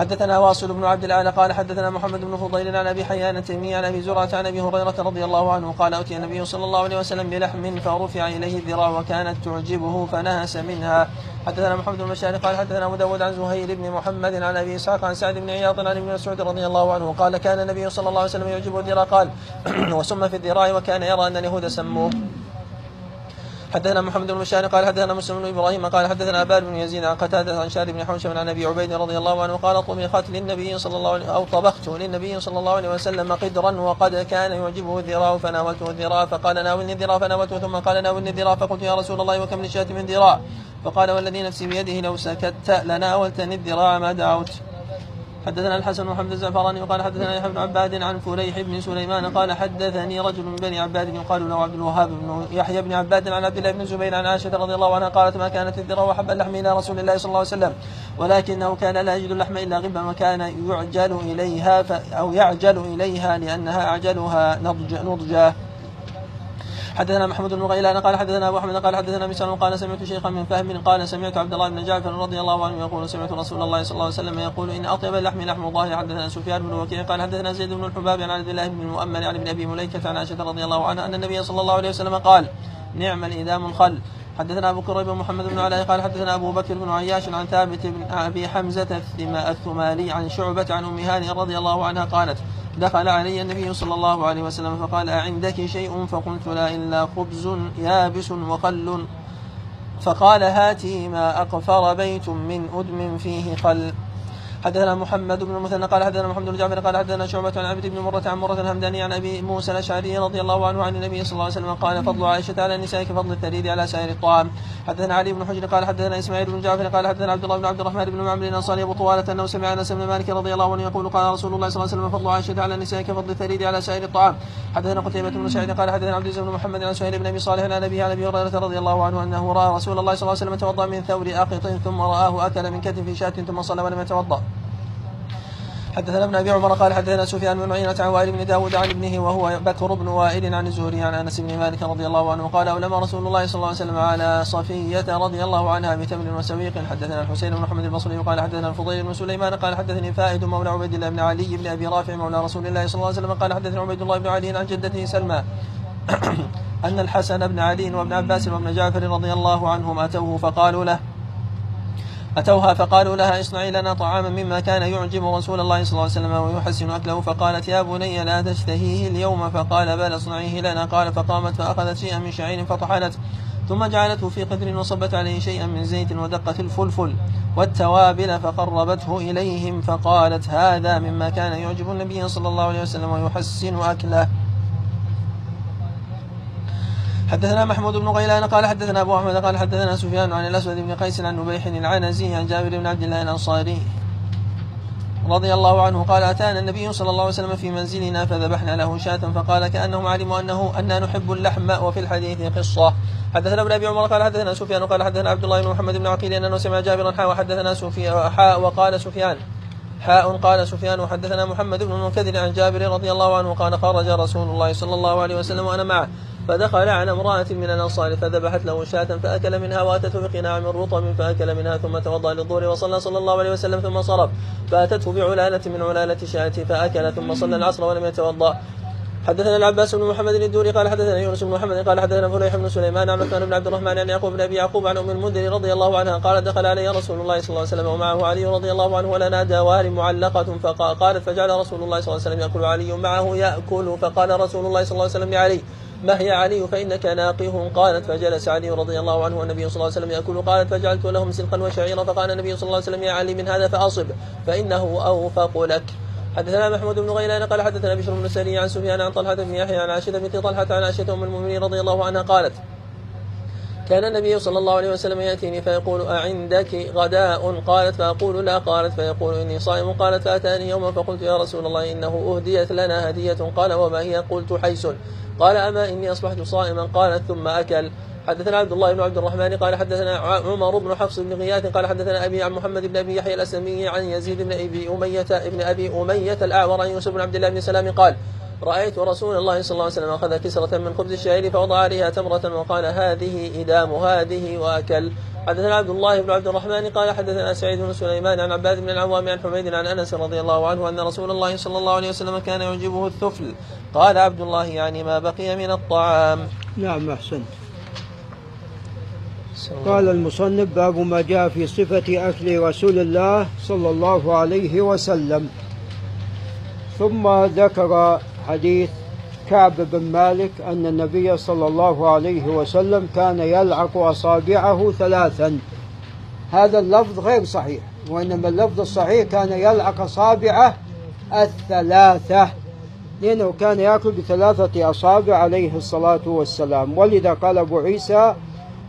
حدثنا واصل بن عبد الأعلى قال حدثنا محمد بن فضيل عن أبي حيان التيمي عن أبي زرعة عن أبي هريرة رضي الله عنه قال اتي النبي صلى الله عليه وسلم بلحم فرفع إليه الذراع وكانت تعجبه فنهس منها. حدثنا محمد بن بشار قال حدثنا أبو داود عن زهير بن محمد عن أبي إسحاق عن سعد بن عياض عن ابن مسعود رضي الله عنه قال كان النبي صلى الله عليه وسلم يعجبه الذراع قال وسم في الذراع وكان يرى أن اليهود سموه. حدثنا محمد بن بشار قال حدثنا مسلم بن إبراهيم قال حدثنا ابان بن يزيد عن قتادة عن شار بن حوشب عن أبي عبيد رضي الله عنه قال طبخت للنبي صلى الله عليه أو طبخت للنبي صلى الله عليه وسلم قدرا وقد كان يعجبه الذراع فناولته الذراع فقال ناولني الذراع فناولته ثم قال ناولني الذراع فقلت يا رسول الله وكم للشاة من ذراع فقال والذي نفسي بيده لو سكت لناولتني الذراع ما دعوت حدثنا الحسن بن محمد الزعفراني وقال حدثنا يحيى بن عباد عن فليح بن سليمان قال حدثني رجل من بني عباد يقال له عبد الوهاب بن يحيى بن عباد عن عبد الله بن زبير عن عائشة رضي الله عنها قالت ما كانت الذرة وحب اللحم إلى رسول الله صلى الله عليه وسلم ولكنه كان لا يجد اللحم إلا غبا وكان يعجل إليها أو يعجل إليها لأنها أعجلها نضج نضجا حدثنا محمود بن غيلان قال حدثنا أبو أحمد قال حدثنا مسلم قال سمعت شيخا من فهم قال سمعت عبد الله بن جعفر رضي الله عنه يقول سمعت رسول الله صلى الله عليه وسلم يقول إن أطيب اللحم لحم الله. حدثنا سفيان بن وكيع قال حدثنا زيد بن الحباب عن عبد الله بن المؤمل عن ابن أبي مليكة عن عائشة رضي الله عنها أن النبي صلى الله عليه وسلم قال نعم الإدام الخل. حدثنا أبو كريب محمد بن علاء قال حدثنا أبو بكر بن عياش عن ثابت بن أبي حمزة الثمالي عن شعبة عن أم هانئ رضي الله عنها قالت دخل علي النبي صلى الله عليه وسلم فقال أعندك شيء؟ فقلت لا إلا خبز يابس وخل. فقال هاتي ما أقفر بيت من أدم فيه خل. حدثنا محمد بن المثنى قال حدثنا محمد بن جعفر قال حدثنا شعبة عن عبد بن مرة عن مرة الهمداني عن أبي موسى الأشعري رضي الله عنه عن النبي صلى الله عليه وسلم قال فضل عائشة على النساء كفضل الثريد على سائر الطعام. حدثنا علي بن حجر قال حدثنا إسماعيل بن جعفر قال حدثنا عبد الله بن عبد الرحمن بن معمر الأنصاري أبو طوالة أنه سمع أنس بن مالك رضي الله عنه يقول قال رسول الله صلى الله عليه وسلم فضل عائشة على النساء كفضل الثريد على سائر الطعام. حدثنا قتيبة بن سعيد قال حدثنا عبد العزيز بن محمد عن سهيل بن أبي صالح عن عن أبي هريرة رضي الله عنه أنه رأى رسول الله صلى الله عليه وسلم توضأ من ثور أقط ثم رآه أكل من كتف شاة ثم صلى ولم يتوضأ. حدثنا ابن أبي عمر قال حدثنا سفيان بن عيينة عن وائل بن داود عن ابنه وهو بكر بن وائل عن الزهري عن أنس بن مالك رضي الله عنه قال أولم رسول الله صلى الله عليه وسلم على صفية رضي الله عنها بتمر وسويق. حدثنا الحسين بن محمد البصري قال حدثنا الفضيل بن سليمان قال حدثني فائد مولى عبيد الله بن علي بن أبي رافع مولى رسول الله صلى الله عليه وسلم قال حدثنا عبيد الله بن علي عن جدته سلمى أن الحسن بن علي وابن عباس وابن جعفر رضي الله عنهم أتوه فقالوا له أتوها فقالوا لها اصنعي لنا طعاما مما كان يعجب رسول الله صلى الله عليه وسلم ويحسن أكله. فقالت يا بني لا تشتهيه اليوم. فقال بل اصنعيه لنا. قال فقامت فأخذت شيئا من شعير فطحنت ثم جعلته في قدر وصبت عليه شيئا من زيت ودقت الفلفل والتوابل فقربته إليهم. فقالت هذا مما كان يعجب النبي صلى الله عليه وسلم ويحسن أكله. حدثنا محمود بن غيلان قال حدثنا أبو أحمد قال حدثنا سفيان عن الأسود بن قيس عن نبيح العنزي عن جابر بن عبد الله الأنصاري رضي الله عنه قال أتانا النبي صلى الله عليه وسلم في منزلنا فذبحنا له شاة فقال كأنهم علموا أنه أننا نحب اللحم وفي الحديث قصة. حدثنا ابن أبي عمر قال حدثنا سفيان قال حدثنا عبد الله بن محمد بن عقيل أنه سمع جابرا حاء وحدثنا سفيان حاء وقال سفيان حاء قال سفيان وحدثنا محمد بن المنكدر عن جابر رضي الله عنه قال خرج رسول الله صلى الله عليه وسلم وأنا معه. فدخل على امرأة من الأنصار فذبحت له شاة فأكل منها وأتته بقناع من رطب فأكل منها ثم توضأ للظهر وصلى صلى الله عليه وسلم ثم صرف. فأتته بعلالة من علالة شاة فأكل ثم صلى العصر ولم يتوضأ. حدثنا العباس بن محمد الدوري قال حدثنا يونس بن محمد قال حدثنا فليح بن سليمان عن عثمان بن عبد الرحمن عن يعقوب بن أبي يعقوب عن أم المنذر رضي الله عنها قال دخل علي رسول الله صلى الله عليه وسلم ومعه علي رضي الله عنه ولنا دوار معلقة فقالت فجعل رسول الله صلى الله عليه وسلم يأكل علي معه يأكل فقال رسول الله صلى الله عليه وسلم لعلي. ما هي علي فإنك ناقه قالت فجلس علي رضي الله عنه والنبي صلى الله عليه وسلم يأكل قالت فجعلت لهم سلقا وشعيرا فقال النبي صلى الله عليه وسلم يا علي من هذا فأصب فإنه أوفق لك. حدثنا محمود بن غيلان قال حدثنا بشر بن سري عن سفيان عن طلحة بن يحيى عن عائشة بنت طلحة عن عائشة أم المؤمنين رضي الله عنها قالت كان النبي صلى الله عليه وسلم يأتيني فيقول أعندك غداء؟ قالت فأقول لا. قالت فيقول إني صائم؟ قالت فأتاني يوما؟ فقلت يا رسول الله إنه أهديت لنا هدية. قال وما هي؟ قلت حيس. قال أما إني أصبحت صائما قالت ثم أكل. حدثنا عبد الله بن عبد الرحمن قال حدثنا عمر بن حفص بن غياث قال حدثنا أبي عن محمد بن أبي يحيى الاسلمي عن يزيد بن أبي أمية ابن أبي أمية الاعور عن يوسف بن عبد الله بن سلام قال رأيت رسول الله صلى الله عليه وسلم أخذ كسرة من خبز الشعير فوضع عليها تمرة وقال هذه إدام هذه وأكل. حدثنا عبد الله بن عبد الرحمن قال حدثنا سعيد بن سليمان عن عباد بن العوام عن حميد عن أنس رضي الله عنه أن رسول الله صلى الله عليه وسلم كان يعجبه الثفل. قال عبد الله يعني ما بقي من الطعام. نعم أحسنت. قال المصنف باب ما جاء في صفة أكل رسول الله صلى الله عليه وسلم. ثم ذكر حديث كعب بن مالك أن النبي صلى الله عليه وسلم كان يلعق أصابعه ثلاثا. هذا اللفظ غير صحيح وإنما اللفظ الصحيح كان يلعق أصابعه الثلاثة لأنه كان يأكل بثلاثة أصابع عليه الصلاة والسلام. ولذا قال أبو عيسى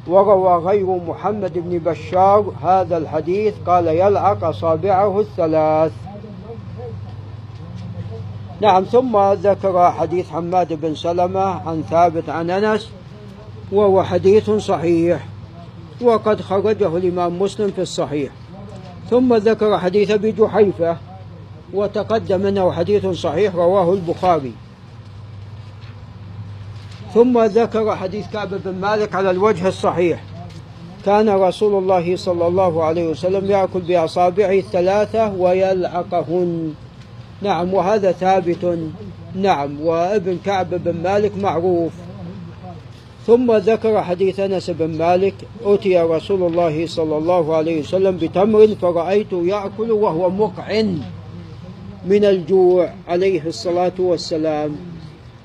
وروى غير محمد بن بشار هذا الحديث قال يلعق أصابعه الثلاث. نعم ثم ذكر حديث حماد بن سلمة عن ثابت عن أنس وهو حديث صحيح وقد خرجه الإمام مسلم في الصحيح. ثم ذكر حديث أبي جحيفة وتقدم أنه حديث صحيح رواه البخاري. ثم ذكر حديث كعب بن مالك على الوجه الصحيح. كان رسول الله صلى الله عليه وسلم يأكل بأصابعه الثلاثة ويلعقهن. نعم وهذا ثابت. نعم وابن كعب بن مالك معروف. ثم ذكر حديث أنس بن مالك اتي رسول الله صلى الله عليه وسلم بتمر فرايته يأكل وهو مقعن من الجوع عليه الصلاة والسلام.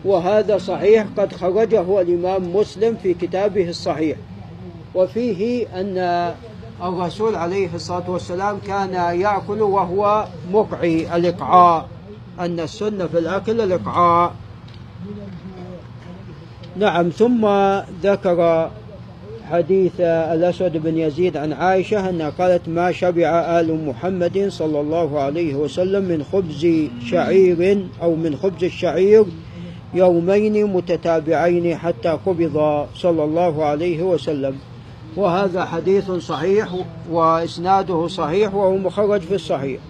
وهذا صحيح قد خرجه الإمام مسلم في كتابه الصحيح. وفيه أن الرسول عليه الصلاة والسلام كان يأكل وهو مقعي الإقعاء. أن السنة في الأكل الإقعاء. نعم ثم ذكر حديث الأسود بن يزيد عن عائشة أنها قالت ما شبع آل محمد صلى الله عليه وسلم من خبز شعير أو من خبز الشعير يومين متتابعين حتى قبض صلى الله عليه وسلم. وهذا حديث صحيح وإسناده صحيح وهو مخرج في الصحيح.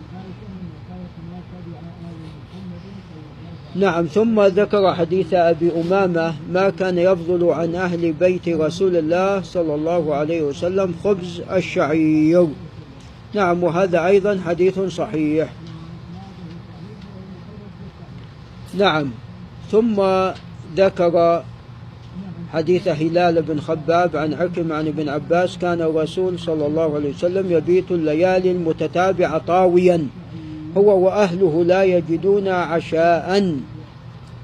نعم ثم ذكر حديث أبي أمامة ما كان يفضل عن أهل بيت رسول الله صلى الله عليه وسلم خبز الشعير. نعم وهذا أيضا حديث صحيح. نعم ثم ذكر حديث هلال بن خباب عن عكرمة عن ابن عباس كان الرسول صلى الله عليه وسلم يبيت الليالي المتتابعة طاويا. هو وأهله لا يجدون عشاء.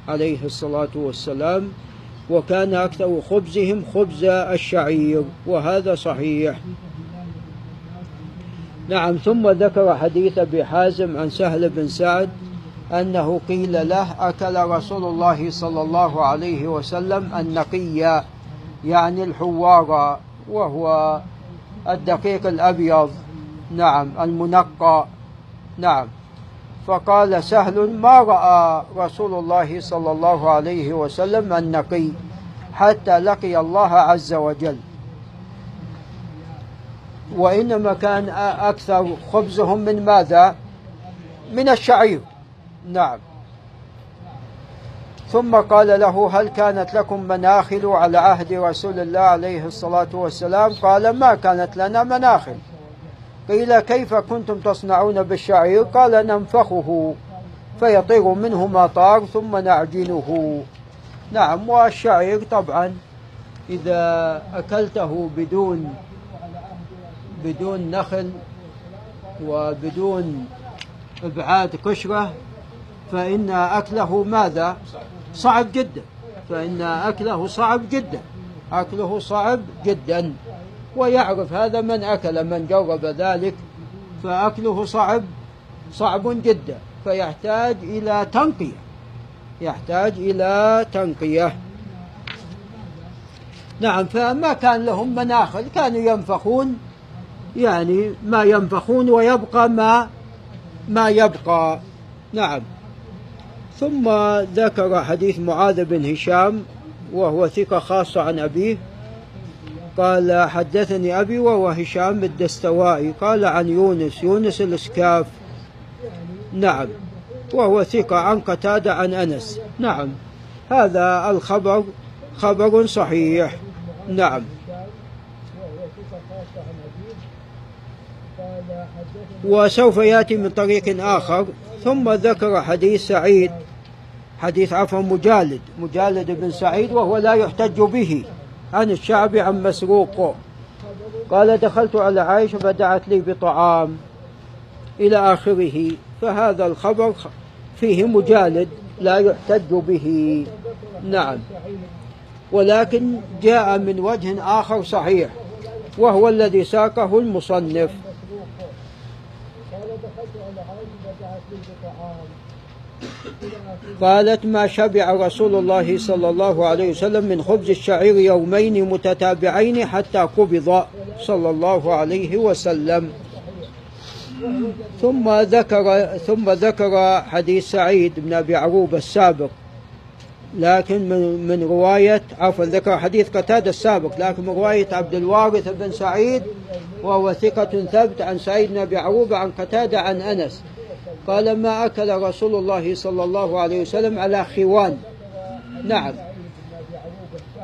عليه الصلاة والسلام. وكان أكثر خبزهم خبز الشعير وهذا صحيح. نعم ثم ذكر حديث أبي حازم عن سهل بن سعد أنه قيل له أكل رسول الله صلى الله عليه وسلم النقي يعني الحوار وهو الدقيق الأبيض نعم المنقى نعم. فقال سهل ما رأى رسول الله صلى الله عليه وسلم النقي حتى لقي الله عز وجل. وإنما كان أكثر خبزهم من ماذا؟ من الشعير. نعم. ثم قال له هل كانت لكم مناخل على عهد رسول الله عليه الصلاة والسلام؟ قال ما كانت لنا مناخل. قيل كيف كنتم تصنعون بالشعير؟ قال ننفخه فيطير منه مطار ثم نعجنه. نعم والشعير طبعا إذا أكلته بدون بدون نخل وبدون إبعاد قشرة فإن أكله ماذا؟ صعب جدا. فإن أكله صعب جدا. أكله صعب جدا. ويعرف هذا من أكل من جرب ذلك فأكله صعب صعب جدا. فيحتاج إلى تنقية. يحتاج إلى تنقية. نعم فما كان لهم مناخل كانوا ينفخون يعني ما ينفخون ويبقى ما ما يبقى. نعم. ثم ذكر حديث معاذ بن هشام وهو ثقة خاصة عن أبيه. قال حدثني أبي وهو هشام الدستوائي. قال عن يونس يونس الإسكاف. نعم. وهو ثقة عن قتادة عن أنس. نعم. هذا الخبر خبر صحيح. نعم. وسوف يأتي من طريق آخر. ثم ذكر حديث سعيد. حديث عفوا مجالد. مجالد بن سعيد وهو لا يحتج به. عن الشعب عن مسروق. قال دخلت على عائشة فدعت لي بطعام إلى آخره. فهذا الخبر فيه مجالد لا يحتج به. نعم. ولكن جاء من وجه آخر صحيح وهو الذي ساقه المصنف. قالت ما شبع رسول الله صلى الله عليه وسلم من خبز الشعير يومين متتابعين حتى قبض صلى الله عليه وسلم. ثم ذكر ثم ذكر حديث سعيد بن أبي عروبة السابق. لكن من من روايه عفوا ذكر حديث قتادة السابق لكن من رواية عبد الوارث بن سعيد وهو ثقة ثبت عن سعيد بن أبي عروبة عن قتادة عن أنس. قال ما أكل رسول الله صلى الله عليه وسلم على خوان. نعم.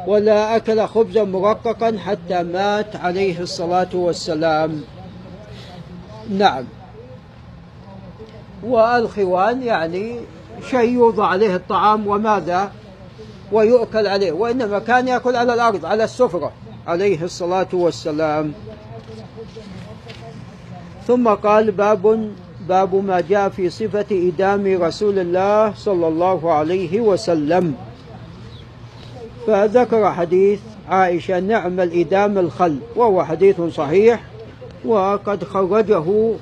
ولا أكل خبزا مرققا حتى مات عليه الصلاة والسلام. نعم. والخوان يعني شيء يوضع عليه الطعام وماذا؟ ويؤكل عليه. وإنما كان يأكل على الأرض على السفرة عليه الصلاة والسلام. ثم قال باب باب ما جاء في صفة إدام رسول الله صلى الله عليه وسلم. فذكر حديث عائشة نعم الإدام الخل. وهو حديث صحيح وقد خرجه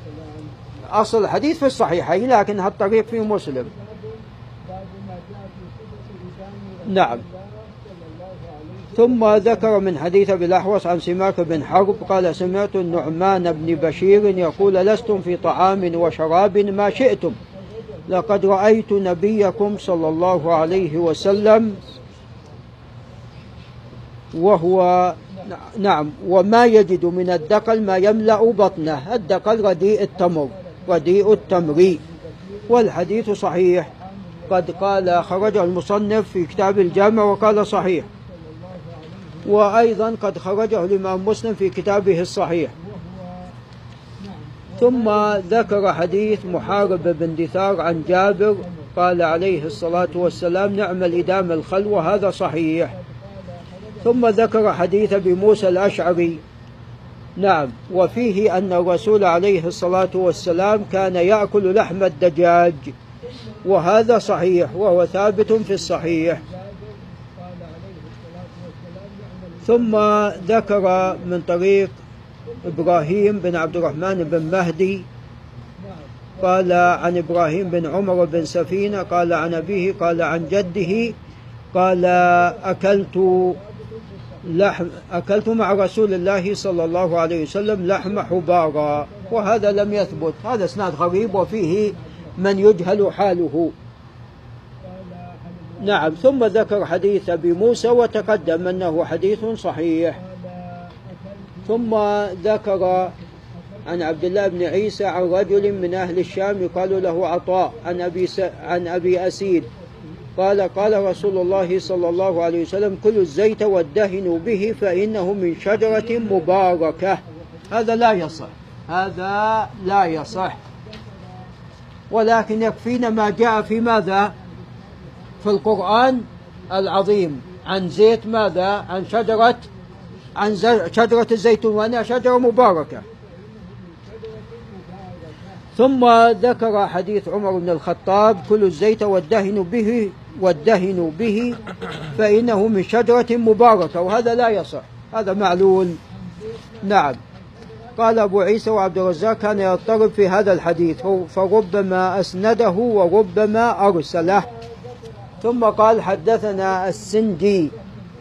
أصل الحديث في الصحيحين لكن هالطريق في مسلم. نعم. ثم ذكر من حديث أبي الأحوص عن سماك بن حرب قال سمعت النعمان بن بشير يقول لستم في طعام وشراب ما شئتم. لقد رأيت نبيكم صلى الله عليه وسلم وهو نعم وما يجد من الدقل ما يملأ بطنه الدقل رديء التمر رديء التمر. والحديث صحيح. قد قال خرج المصنف في كتاب الجامع وقال صحيح. وأيضا قد خرجه الإمام مسلم في كتابه الصحيح. ثم ذكر حديث محارب بن دثار عن جابر قال عليه الصلاة والسلام نعم الإدام الخل وهذا صحيح. ثم ذكر حديث أبي موسى الأشعري. نعم وفيه أن الرسول عليه الصلاة والسلام كان يأكل لحم الدجاج وهذا صحيح وهو ثابت في الصحيح. ثم ذكر من طريق إبراهيم بن عبد الرحمن بن مهدي قال عن إبراهيم بن عمر بن سفينة قال عن أبيه قال عن جده قال أكلت لحم أكلت مع رسول الله صلى الله عليه وسلم لحم حبارا وهذا لم يثبت هذا إسناد غريب وفيه من يجهل حاله. نعم ثم ذكر حديث أبي موسى وتقدم أنه حديث صحيح. ثم ذكر عن عبد الله بن عيسى عن رجل من أهل الشام يقال له عطاء عن أبي, س... عن أبي أسيد. قال قال رسول الله صلى الله عليه وسلم كلوا الزيت وادهنوا به فإنه من شجرة مباركة. هذا لا يصح هذا لا يصح. ولكن يكفينا ما جاء في ماذا؟ في القرآن العظيم. عن زيت ماذا؟ عن شجرة عن شجرة الزيتون وأنها شجرة مباركة. ثم ذكر حديث عمر بن الخطاب كل الزيت وادهنوا به وادهنوا به فإنه من شجرة مباركة. وهذا لا يصح هذا معلول. نعم. قال أبو عيسى وعبد الرزاق كان يضطرب في هذا الحديث فربما أسنده وربما أرسله. ثم قال حدثنا السندي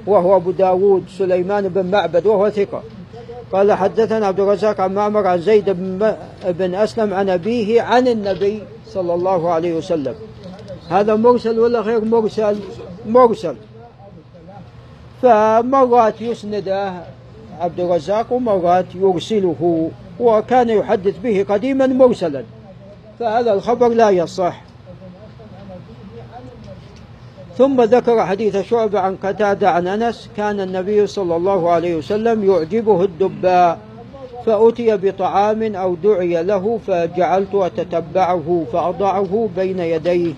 وهو أبو داود سليمان بن معبد وهو ثقة. قال حدثنا عبد الرزاق عن معمر عن زيد بن, بن أسلم عن أبيه عن النبي صلى الله عليه وسلم. هذا مرسل ولا غير مرسل؟ مرسل. فمرات يسنده عبد الرزاق ومرات يرسله وكان يحدث به قديما مرسلا. فهذا الخبر لا يصح. ثم ذكر حديث شعبة عن قتادة عن أنس كان النبي صلى الله عليه وسلم يعجبه الدباء فأتي بطعام أو دعي له فجعلت أتتبعه فأضعه بين يديه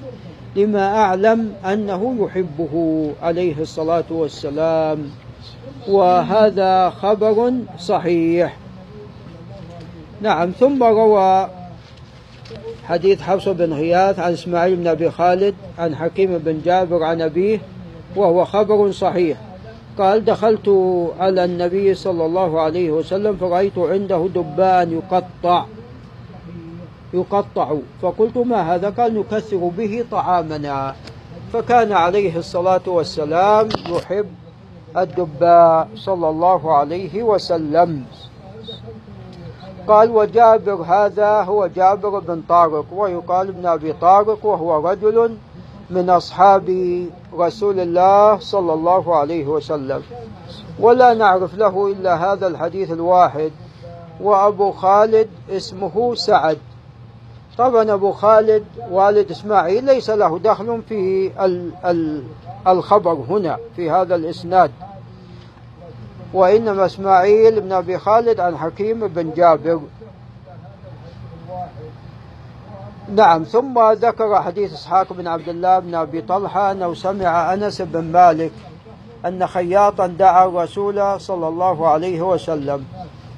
لما أعلم أنه يحبه عليه الصلاة والسلام. وهذا خبر صحيح. نعم ثم روى حديث حفص بن غياث عن إسماعيل بن أبي خالد عن حكيم بن جابر عن أبيه وهو خبر صحيح. قال دخلت على النبي صلى الله عليه وسلم فرأيت عنده دبان يقطع يقطع. فقلت ما هذا؟ قال نكثر به طعامنا. فكان عليه الصلاة والسلام يحب الدباء صلى الله عليه وسلم. قال وجابر هذا هو جابر بن طارق ويقال ابن أبي طارق وهو رجل من أصحاب رسول الله صلى الله عليه وسلم. ولا نعرف له إلا هذا الحديث الواحد وأبو خالد اسمه سعد. طبعا أبو خالد والد إسماعيل ليس له دخل في الخبر هنا في هذا الإسناد. وإنما إسماعيل بن أبي خالد عن حكيم بن جابر. نعم ثم ذكر حديث إسحاق بن عبد الله بن أبي طلحة أنه سمع أنس بن مالك أن خياطا دعا الرسول صلى الله عليه وسلم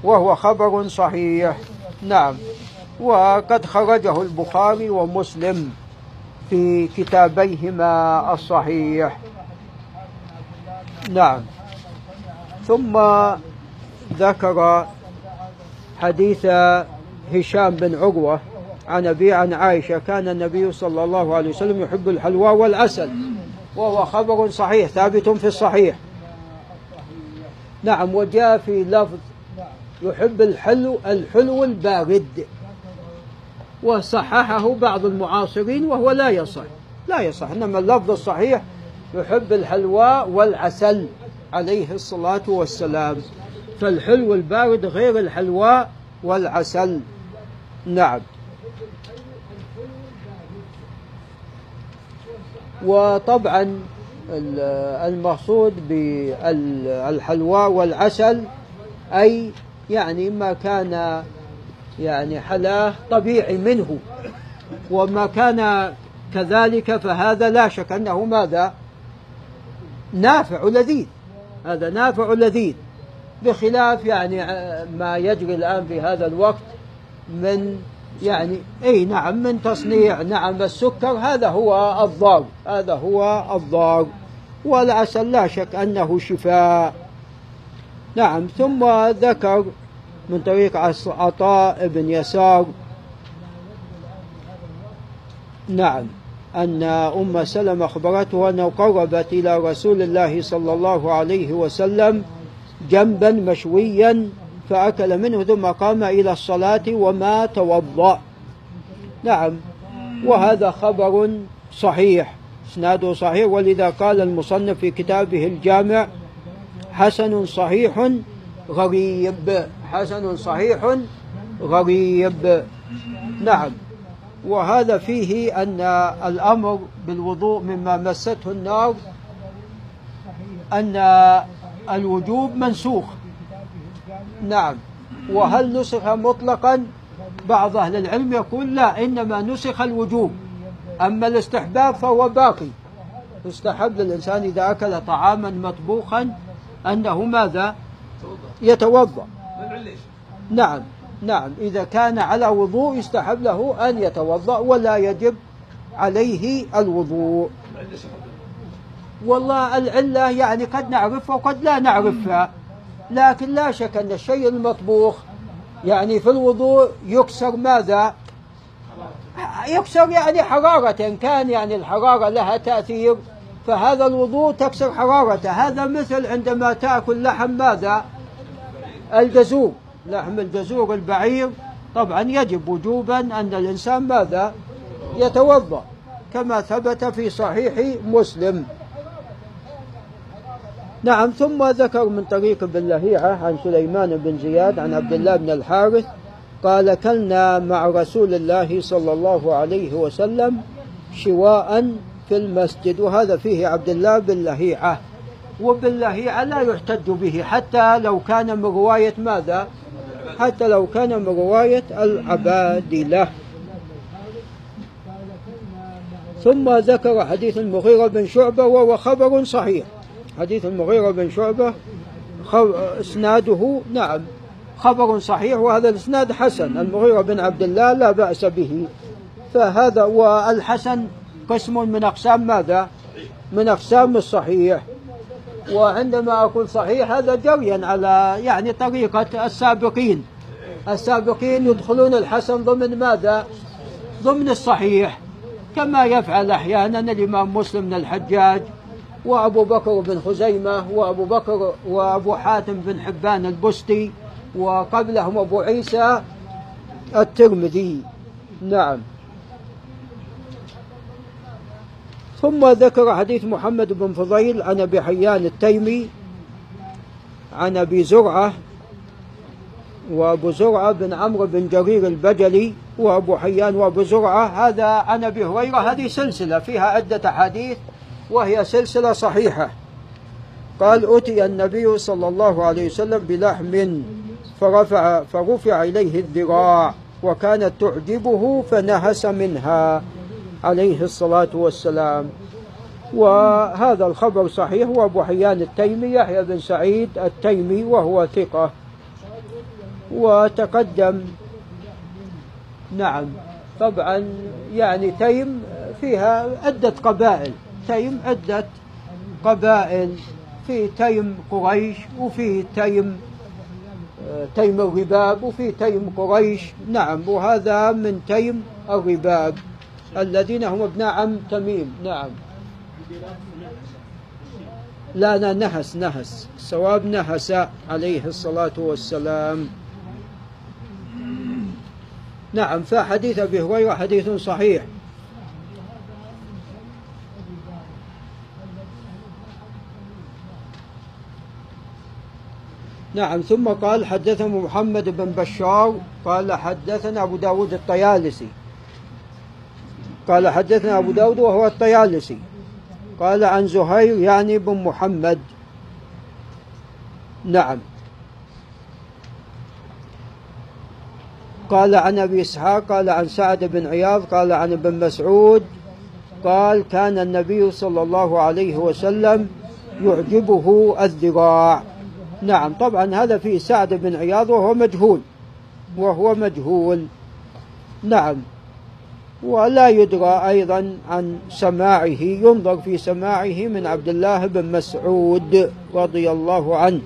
وهو خبر صحيح. نعم وقد خرجه البخاري ومسلم في كتابيهما الصحيح. نعم. ثم ذكر حديث هشام بن عروة عن أبي عن عائشة كان النبي صلى الله عليه وسلم يحب الحلوى والعسل وهو خبر صحيح ثابت في الصحيح. نعم وجاء في لفظ يحب الحلو الحلو البارد وصححه بعض المعاصرين وهو لا يصح لا يصح إنما اللفظ الصحيح يحب الحلوى والعسل. عليه الصلاة والسلام. فالحلو البارد غير الحلوى والعسل. نعم. وطبعا المقصود بالحلوى والعسل أي يعني ما كان يعني حلاه طبيعي منه. وما كان كذلك فهذا لا شك أنه ماذا؟ نافع لذيذ. هذا نافع لذيذ بخلاف يعني ما يجري الآن في هذا الوقت من يعني إي نعم من تصنيع نعم السكر هذا هو الضار هذا هو الضار والعسل لا شك أنه شفاء. نعم ثم ذكر من طريق عطاء بن يسار نعم. أن أم سلمة أخبرته أنه قربت إلى رسول الله صلى الله عليه وسلم جنبا مشويا فأكل منه ثم قام إلى الصلاة وما توضأ. نعم وهذا خبر صحيح إسناده صحيح ولذا قال المصنف في كتابه الجامع حسن صحيح غريب حسن صحيح غريب. نعم. وهذا فيه أن الأمر بالوضوء مما مسته النار أن الوجوب منسوخ. نعم. وهل نسخ مطلقا؟ بعض أهل العلم يقول لا إنما نسخ الوجوب. أما الاستحباب فهو باقي. يستحب للإنسان إذا أكل طعاما مطبوخا أنه ماذا؟ يتوضأ. نعم. نعم إذا كان على وضوء يستحب له أن يتوضأ ولا يجب عليه الوضوء. والله العلة يعني قد نعرفها وقد لا نعرفها لكن لا شك أن الشيء المطبوخ يعني في الوضوء يكسر ماذا؟ يكسر يعني حرارة إن كان يعني الحرارة لها تأثير فهذا الوضوء تكسر حرارته. هذا مثل عندما تأكل لحم ماذا؟ الجزور. لحم الجزور البعير. طبعا يجب وجوبا أن الإنسان ماذا؟ يتوضأ كما ثبت في صحيح مسلم. نعم ثم ذكر من طريق بن لهيعة عن سليمان بن زياد عن عبد الله بن الحارث قال كلنا مع رسول الله صلى الله عليه وسلم شواء في المسجد وهذا فيه عبد الله بن لهيعة وبن لهيعة لا يحتج به حتى لو كان من رواية ماذا؟ حتى لو كان من رواية العبادلة. ثم ذكر حديث المغيرة بن شعبة وهو خبر صحيح. حديث المغيرة بن شعبة إسناده نعم خبر صحيح وهذا الإسناد حسن. المغيرة بن عبد الله لا بأس به. فهذا والحسن قسم من أقسام ماذا؟ من أقسام الصحيح. وعندما أقول صحيح هذا جريا على يعني طريقة السابقين. السابقين يدخلون الحسن ضمن ماذا؟ ضمن الصحيح. كما يفعل أحيانا الإمام مسلم بن الحجاج وأبو بكر بن خزيمة وأبو بكر وأبو حاتم بن حبان البستي وقبلهم أبو عيسى الترمذي. نعم. ثم ذكر حديث محمد بن فضيل عن ابي حيان التيمي عن ابي زرعه وأبو زرعة بن عمرو بن جرير البجلي وأبو حيان وأبو زرعة. هذا عن ابي هريره هذه سلسلة فيها عدة أحاديث وهي سلسلة صحيحة. قال اتي النبي صلى الله عليه وسلم بلحم فرفع فرفع إليه الذراع وكانت تعجبه فنهس منها. عليه الصلاة والسلام. وهذا الخبر صحيح وأبو حيان التيمي يحيى بن سعيد التيمي وهو ثقة. وتقدم. نعم. طبعا يعني تيم فيها عدة قبائل. تيم عدة قبائل. في تيم قريش وفي تيم تيم الرباب وفي تيم قريش. نعم وهذا من تيم الرباب. الذين هم ابناء عم تميم. نعم. لا لا نهس نهس الصواب نهس عليه الصلاة والسلام. نعم فحديث أبي هريرة حديث صحيح. نعم ثم قال حدثنا محمد بن بشار قال حدثنا أبو داود الطيالسي. قال حدثنا أبو داود وهو الطيالسي. قال عن زهير يعني بن محمد. نعم. قال عن أبي إسحاق قال عن سعد بن عياض قال عن ابن مسعود. قال كان النبي صلى الله عليه وسلم يعجبه الذراع. نعم طبعا هذا في سعد بن عياض وهو مجهول. وهو مجهول. نعم. ولا يدرى أيضا عن سماعه ينظر في سماعه من عبد الله بن مسعود رضي الله عنه.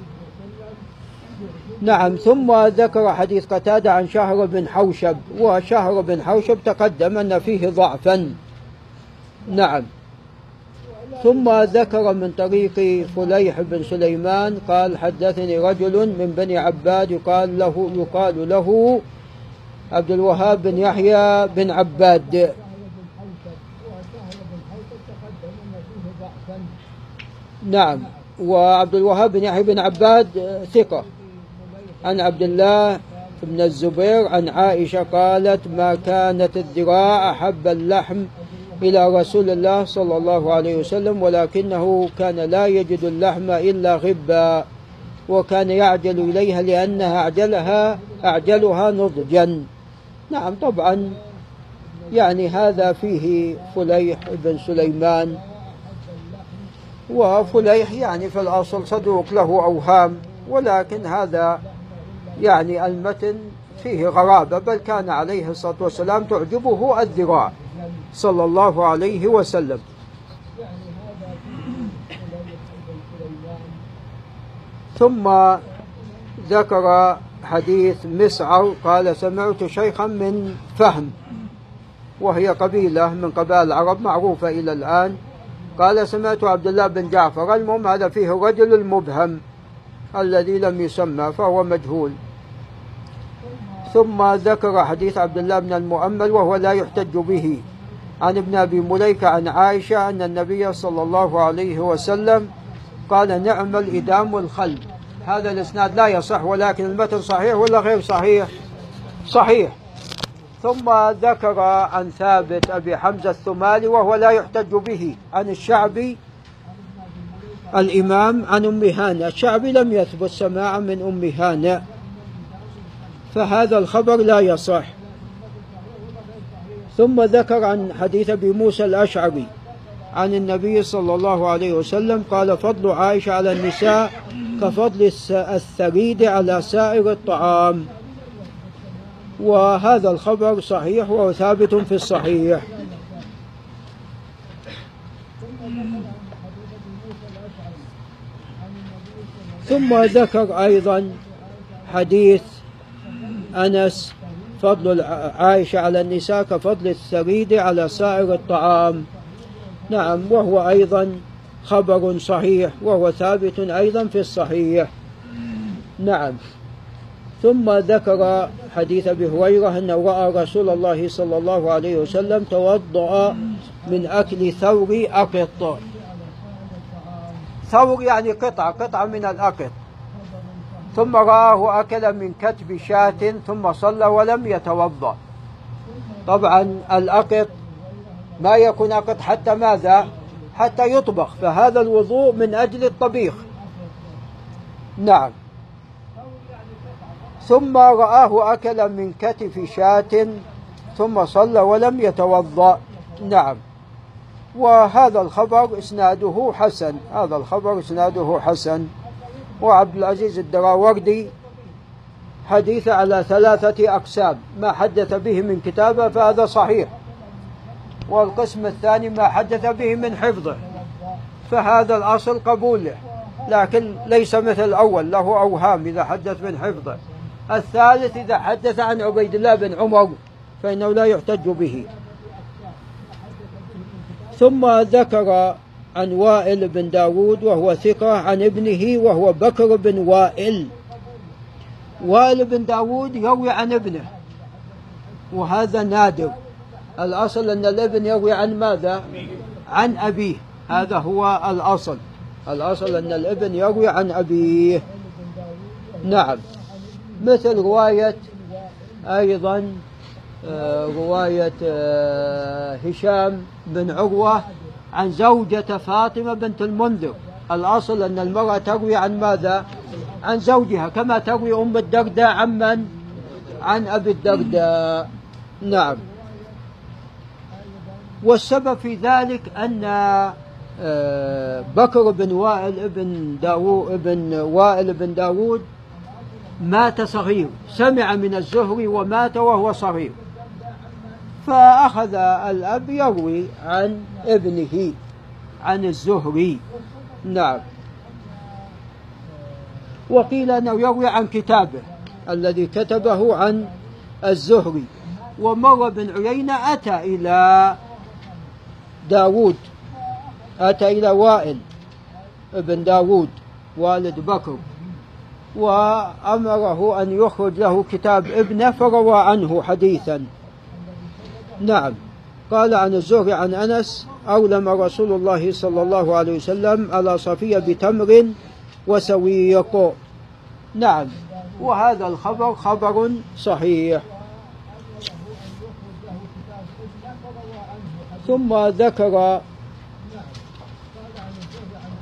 نعم ثم ذكر حديث قتادة عن شهر بن حوشب وشهر بن حوشب تقدم أن فيه ضعفا. نعم. ثم ذكر من طريق فليح بن سليمان قال حدثني رجل من بني عباد يقال له يقال له عبد الوهاب بن يحيى بن عباد. نعم. وعبد الوهاب بن يحيى بن عباد ثقة. عن عبد الله بن الزبير عن عائشة قالت ما كانت الذراع أحب اللحم إلى رسول الله صلى الله عليه وسلم ولكنه كان لا يجد اللحم إلا غبا وكان يعجل إليها لأنها أعجلها أعجلها نضجا. نعم طبعا. يعني هذا فيه فليح بن سليمان. وفليح يعني في الأصل صدوق له أوهام ولكن هذا يعني المتن فيه غرابة بل كان عليه الصلاة والسلام تعجبه الذراع صلى الله عليه وسلم. ثم ذكر حديث مسعر قال سمعت شيخا من فهم وهي قبيلة من قبائل العرب معروفة إلى الآن. قال سمعت عبد الله بن جعفر المهم هذا فيه الرجل المبهم الذي لم يسمى فهو مجهول. ثم ذكر حديث عبد الله بن المؤمل وهو لا يحتج به. عن ابن أبي مليكة عن عائشة أن النبي صلى الله عليه وسلم قال نعم الإدام الخل هذا الإسناد لا يصح ولكن المتن صحيح ولا غير صحيح؟ صحيح. ثم ذكر عن ثابت أبي حمزة الثمالي وهو لا يحتج به عن الشعبي الإمام عن أم هانه، الشعبي لم يثبت سماعا من أم هانه فهذا الخبر لا يصح. ثم ذكر عن حديث أبي موسى الأشعري عن النبي صلى الله عليه وسلم قال فضل عائشة على النساء كفضل الثريد على سائر الطعام. وهذا الخبر صحيح وهو ثابت في الصحيح. ثم ذكر أيضا حديث أنس فضل عائشة على النساء كفضل الثريد على سائر الطعام. نعم وهو أيضا خبر صحيح وهو ثابت أيضا في الصحيح. نعم. ثم ذكر حديث أبي هريرة انه رأى رسول الله صلى الله عليه وسلم توضأ من أكل ثور أقط. ثور يعني قطعه قطعه من الأقط. ثم رآه أكل من كتب شاة ثم صلى ولم يتوضأ. طبعا الأقط ما يكون أقط حتى ماذا؟ حتى يطبخ. فهذا الوضوء من أجل الطبيخ. نعم. ثم رآه أكل من كتف شاة ثم صلى ولم يتوضأ. نعم. وهذا الخبر إسناده حسن. هذا الخبر إسناده حسن. وعبد العزيز الدراوردي حديث على ثلاثة أقسام. ما حدث به من كتابة فهذا صحيح. والقسم الثاني ما حدث به من حفظه فهذا الأصل قبوله لكن ليس مثل الأول له أوهام إذا حدث من حفظه. الثالث إذا حدث عن عبيد الله بن عمر فإنه لا يحتج به. ثم ذكر عن وائل بن داود وهو ثقة عن ابنه وهو بكر بن وائل. وائل بن داود يروي عن ابنه وهذا نادر. الأصل أن الابن يروي عن ماذا؟ عن أبيه. هذا هو الأصل. الأصل أن الابن يروي عن أبيه. نعم. مثل رواية أيضا آه، رواية آه، هشام بن عروة عن زوجة فاطمة بنت المنذر. الأصل أن المرأة تروي عن ماذا؟ عن زوجها كما تروي أم الدرداء عن من عن أبي الدرداء. نعم. والسبب في ذلك أن آه، بكر بن وائل بن داوود ابن وائل بن داوود مات صغير سمع من الزهري ومات وهو صغير. فأخذ الأب يروي عن ابنه عن الزهري نعم. وقيل أنه يروي عن كتابه الذي كتبه عن الزهري ومر بن عيينة أتى إلى داود أتى إلى وائل ابن داود والد بكر وأمره أن يخرج له كتاب ابنه فروى عنه حديثا. نعم. قال عن الزهري عن أنس أولم رسول الله صلى الله عليه وسلم على صفية بتمر وسويق. نعم. وهذا الخبر خبر صحيح. ثم ذكر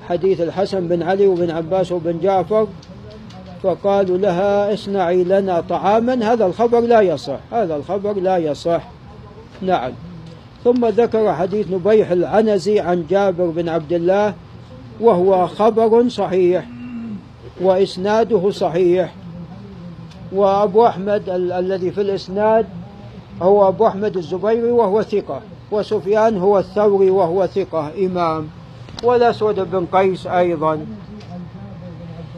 حديث الحسن بن علي وبن عباس وبن جعفر فقالوا لها اصنعي لنا طعاما هذا الخبر لا يصح هذا الخبر لا يصح. نعم. ثم ذكر حديث نبيح العنزي عن جابر بن عبد الله وهو خبر صحيح وإسناده صحيح. وأبو أحمد ال- الذي في الإسناد هو أبو أحمد الزبيري وهو ثقة وسفيان هو الثوري وهو ثقة إمام والأسود بن قيس أيضا.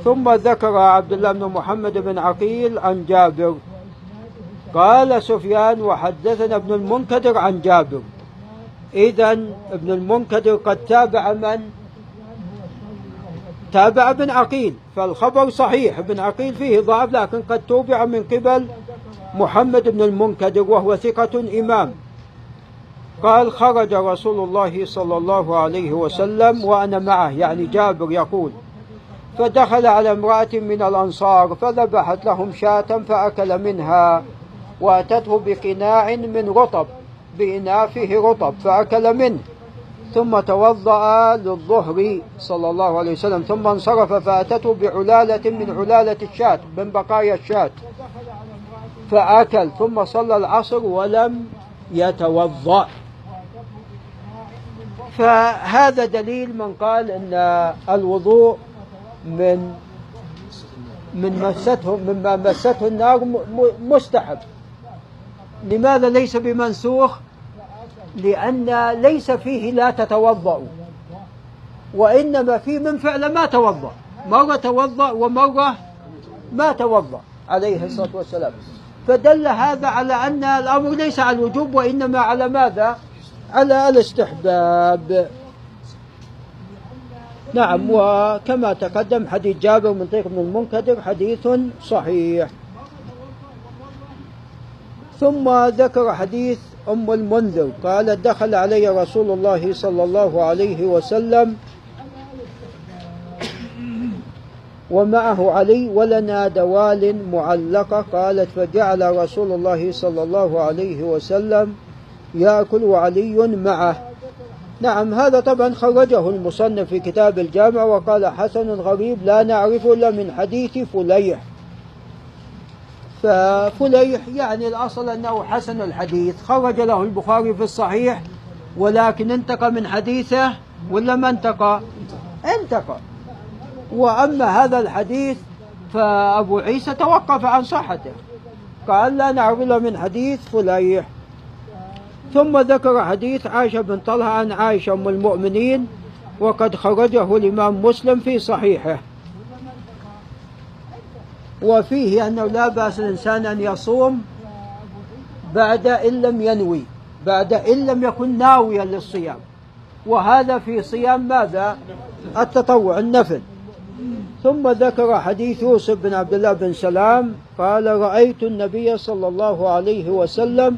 ثم ذكر عبد الله بن محمد بن عقيل عن جابر. قال سفيان وحدثنا ابن المنكدر عن جابر. إذا ابن المنكدر قد تابع من؟ تابع ابن عقيل فالخبر صحيح ابن عقيل فيه ضعف لكن قد توبع من قبل محمد بن المنكدر وهو ثقة إمام. قال خرج رسول الله صلى الله عليه وسلم وأنا معه يعني جابر يقول. فدخل على امرأة من الأنصار فذبحت لهم شاة فأكل منها وأتته بقناع من رطب بإناء فيه رطب فأكل منه. ثم توضأ للظهر صلى الله عليه وسلم ثم انصرف فأتته بعلالة من علالة الشاة من بقايا الشاة. فأكل ثم صلى العصر ولم يتوضأ. فهذا دليل من قال إن الوضوء من من مسته مما مسته النار مستحب. لماذا ليس بمنسوخ؟ لأن ليس فيه لا تتوضأ وإنما فيه من فعل ما توضأ مرة توضأ ومرة ما توضأ عليه الصلاة والسلام. فدل هذا على أن الأمر ليس على الوجوب وإنما على ماذا؟ على الاستحباب. نعم وكما تقدم حديث جابر من طريق ابن المنكدر حديث صحيح. ثم ذكر حديث أم المنذر قالت دخل علي رسول الله صلى الله عليه وسلم ومعه علي ولنا دوال معلقة قالت فجعل رسول الله صلى الله عليه وسلم يأكل وعلي معه. نعم هذا طبعا خرجه المصنف في كتاب الجامع وقال حسن غريب لا نعرفه إلا من حديث فليح. ففليح يعني الأصل أنه حسن الحديث. خرج له البخاري في الصحيح ولكن انتقى من حديثه ولا ما انتقى؟ انتقى. وأما هذا الحديث فأبو عيسى توقف عن صحته. قال لا نعرف إلا من حديث فليح. ثم ذكر حديث عائشة بن طلحة عن عائشة أم المؤمنين وقد خرجه الإمام مسلم في صحيحه. وفيه أنه لا بأس الإنسان أن يصوم بعد إن لم ينوي بعد إن لم يكن ناويا للصيام. وهذا في صيام ماذا؟ التطوع النفل. ثم ذكر حديث يوسف بن عبد الله بن سلام قال رأيت النبي صلى الله عليه وسلم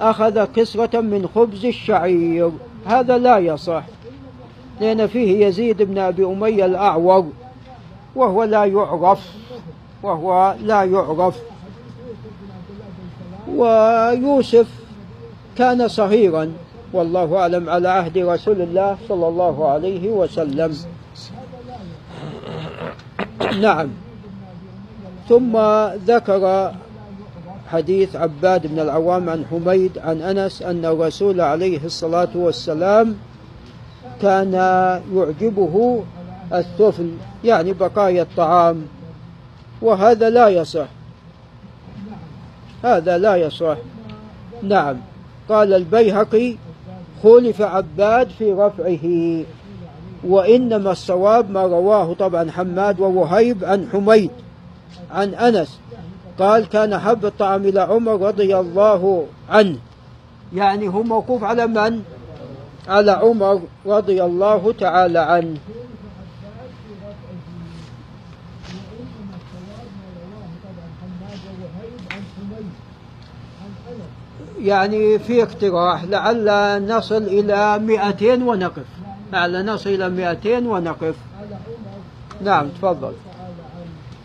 أخذ كسرة من خبز الشعير. هذا لا يصح لأن فيه يزيد بن أبي أمية الأعور وهو لا يعرف وهو لا يعرف. ويوسف كان صغيرا والله أعلم على عهد رسول الله صلى الله عليه وسلم. نعم. ثم ذكر حديث عباد بن العوام عن حميد عن أنس أن الرسول عليه الصلاة والسلام كان يعجبه الثفل يعني بقايا الطعام. وهذا لا يصح. هذا لا يصح. نعم. قال البيهقي خولف عباد في رفعه. وإنما الصواب ما رواه طبعا حماد ووهيب عن حميد عن أنس. قال كان حب الطعام إلى عمر رضي الله عنه. يعني هو موقوف على من؟ على عمر رضي الله تعالى عنه. يعني في اقتراح لعل نصل إلى 200 ونقف. لعل نصل إلى 200 ونقف. نعم تفضل.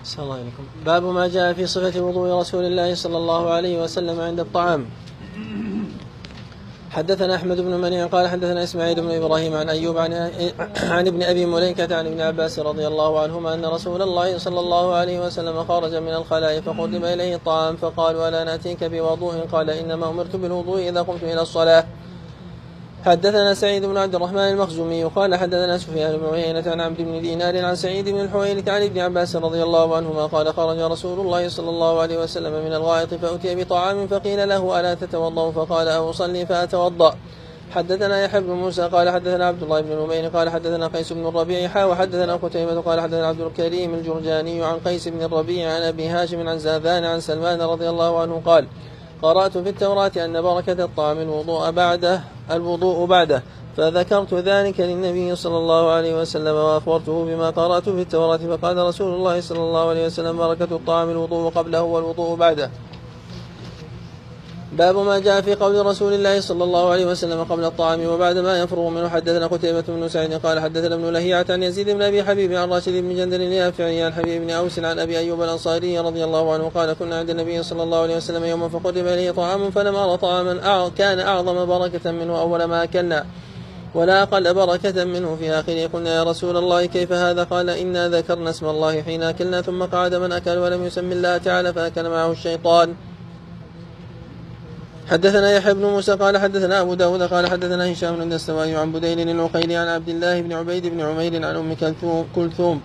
صلى الله عليكم. باب ما جاء في صفة وضوء رسول الله صلى الله عليه وسلم عند الطعام. حدثنا أحمد بن منيع قال حدثنا إسماعيل بن إبراهيم عن أيوب عن عن ابن أبي مليكة عن ابن عباس رضي الله عنهما أن رسول الله صلى الله عليه وسلم خرج من الخلاء فقدم إليه الطعام فقال ولا نأتيك بوضوء؟ قال إنما أمرت بالوضوء إذا قمت إلى الصلاة. حدثنا سعيد بن عبد الرحمن المخزومي قال حدثنا سفيان بن عيينة عن عبد بن دينار عن سعيد بن الحويرث عن ابن عباس رضي الله عنهما قال خرج رسول الله صلى الله عليه وسلم من الغائط فأتي بطعام فقيل له ألا تتوضأ؟ فقال أصلي فأتوضأ. حدثنا يحيى بن موسى قال حدثنا عبد الله بن نمير قال حدثنا قيس بن الربيع حا وحدثنا قتيبة قال حدثنا عبد الكريم الجرجاني عن قيس بن الربيع عن أبي هاشم عن زاذان عن سلمان رضي الله عنه قال قرأت في التوراة أن بركة الطعام الوضوء بعده الوضوء بعده. فذكرت ذلك للنبي صلى الله عليه وسلم وأخبرته بما قرأت في التوراة فقال رسول الله صلى الله عليه وسلم بركة الطعام الوضوء قبله والوضوء بعده. باب ما جاء في قول رسول الله صلى الله عليه وسلم قبل الطعام وبعد ما يفرغ منه. حدثنا قتيبة بن سعيد قال حدثنا ابن لهيعة عن يزيد بن أبي حبيب عن راشد بن جندل اليافعي عن حبيب بن أوس عن أبي أيوب الأنصاري رضي الله عنه قال كنا عند النبي صلى الله عليه وسلم يوما فقدم إليه طعام فلم ارى طعاما كان أعظم بركة منه أول ما أكلنا ولا أقل بركة منه في آخره. قلنا يا رسول الله كيف هذا؟ قال إنا ذكرنا اسم الله حين أكلنا ثم قعد من أكل ولم يسم الله تعالى فأكل معه الشيطان. حدثنا يحيى بن موسى قال حدثنا أبو داود قال حدثنا هشام بن الدستوائي عن بديل العقيلي عن عبد الله بن عبيد بن عمير عن أم كلثوم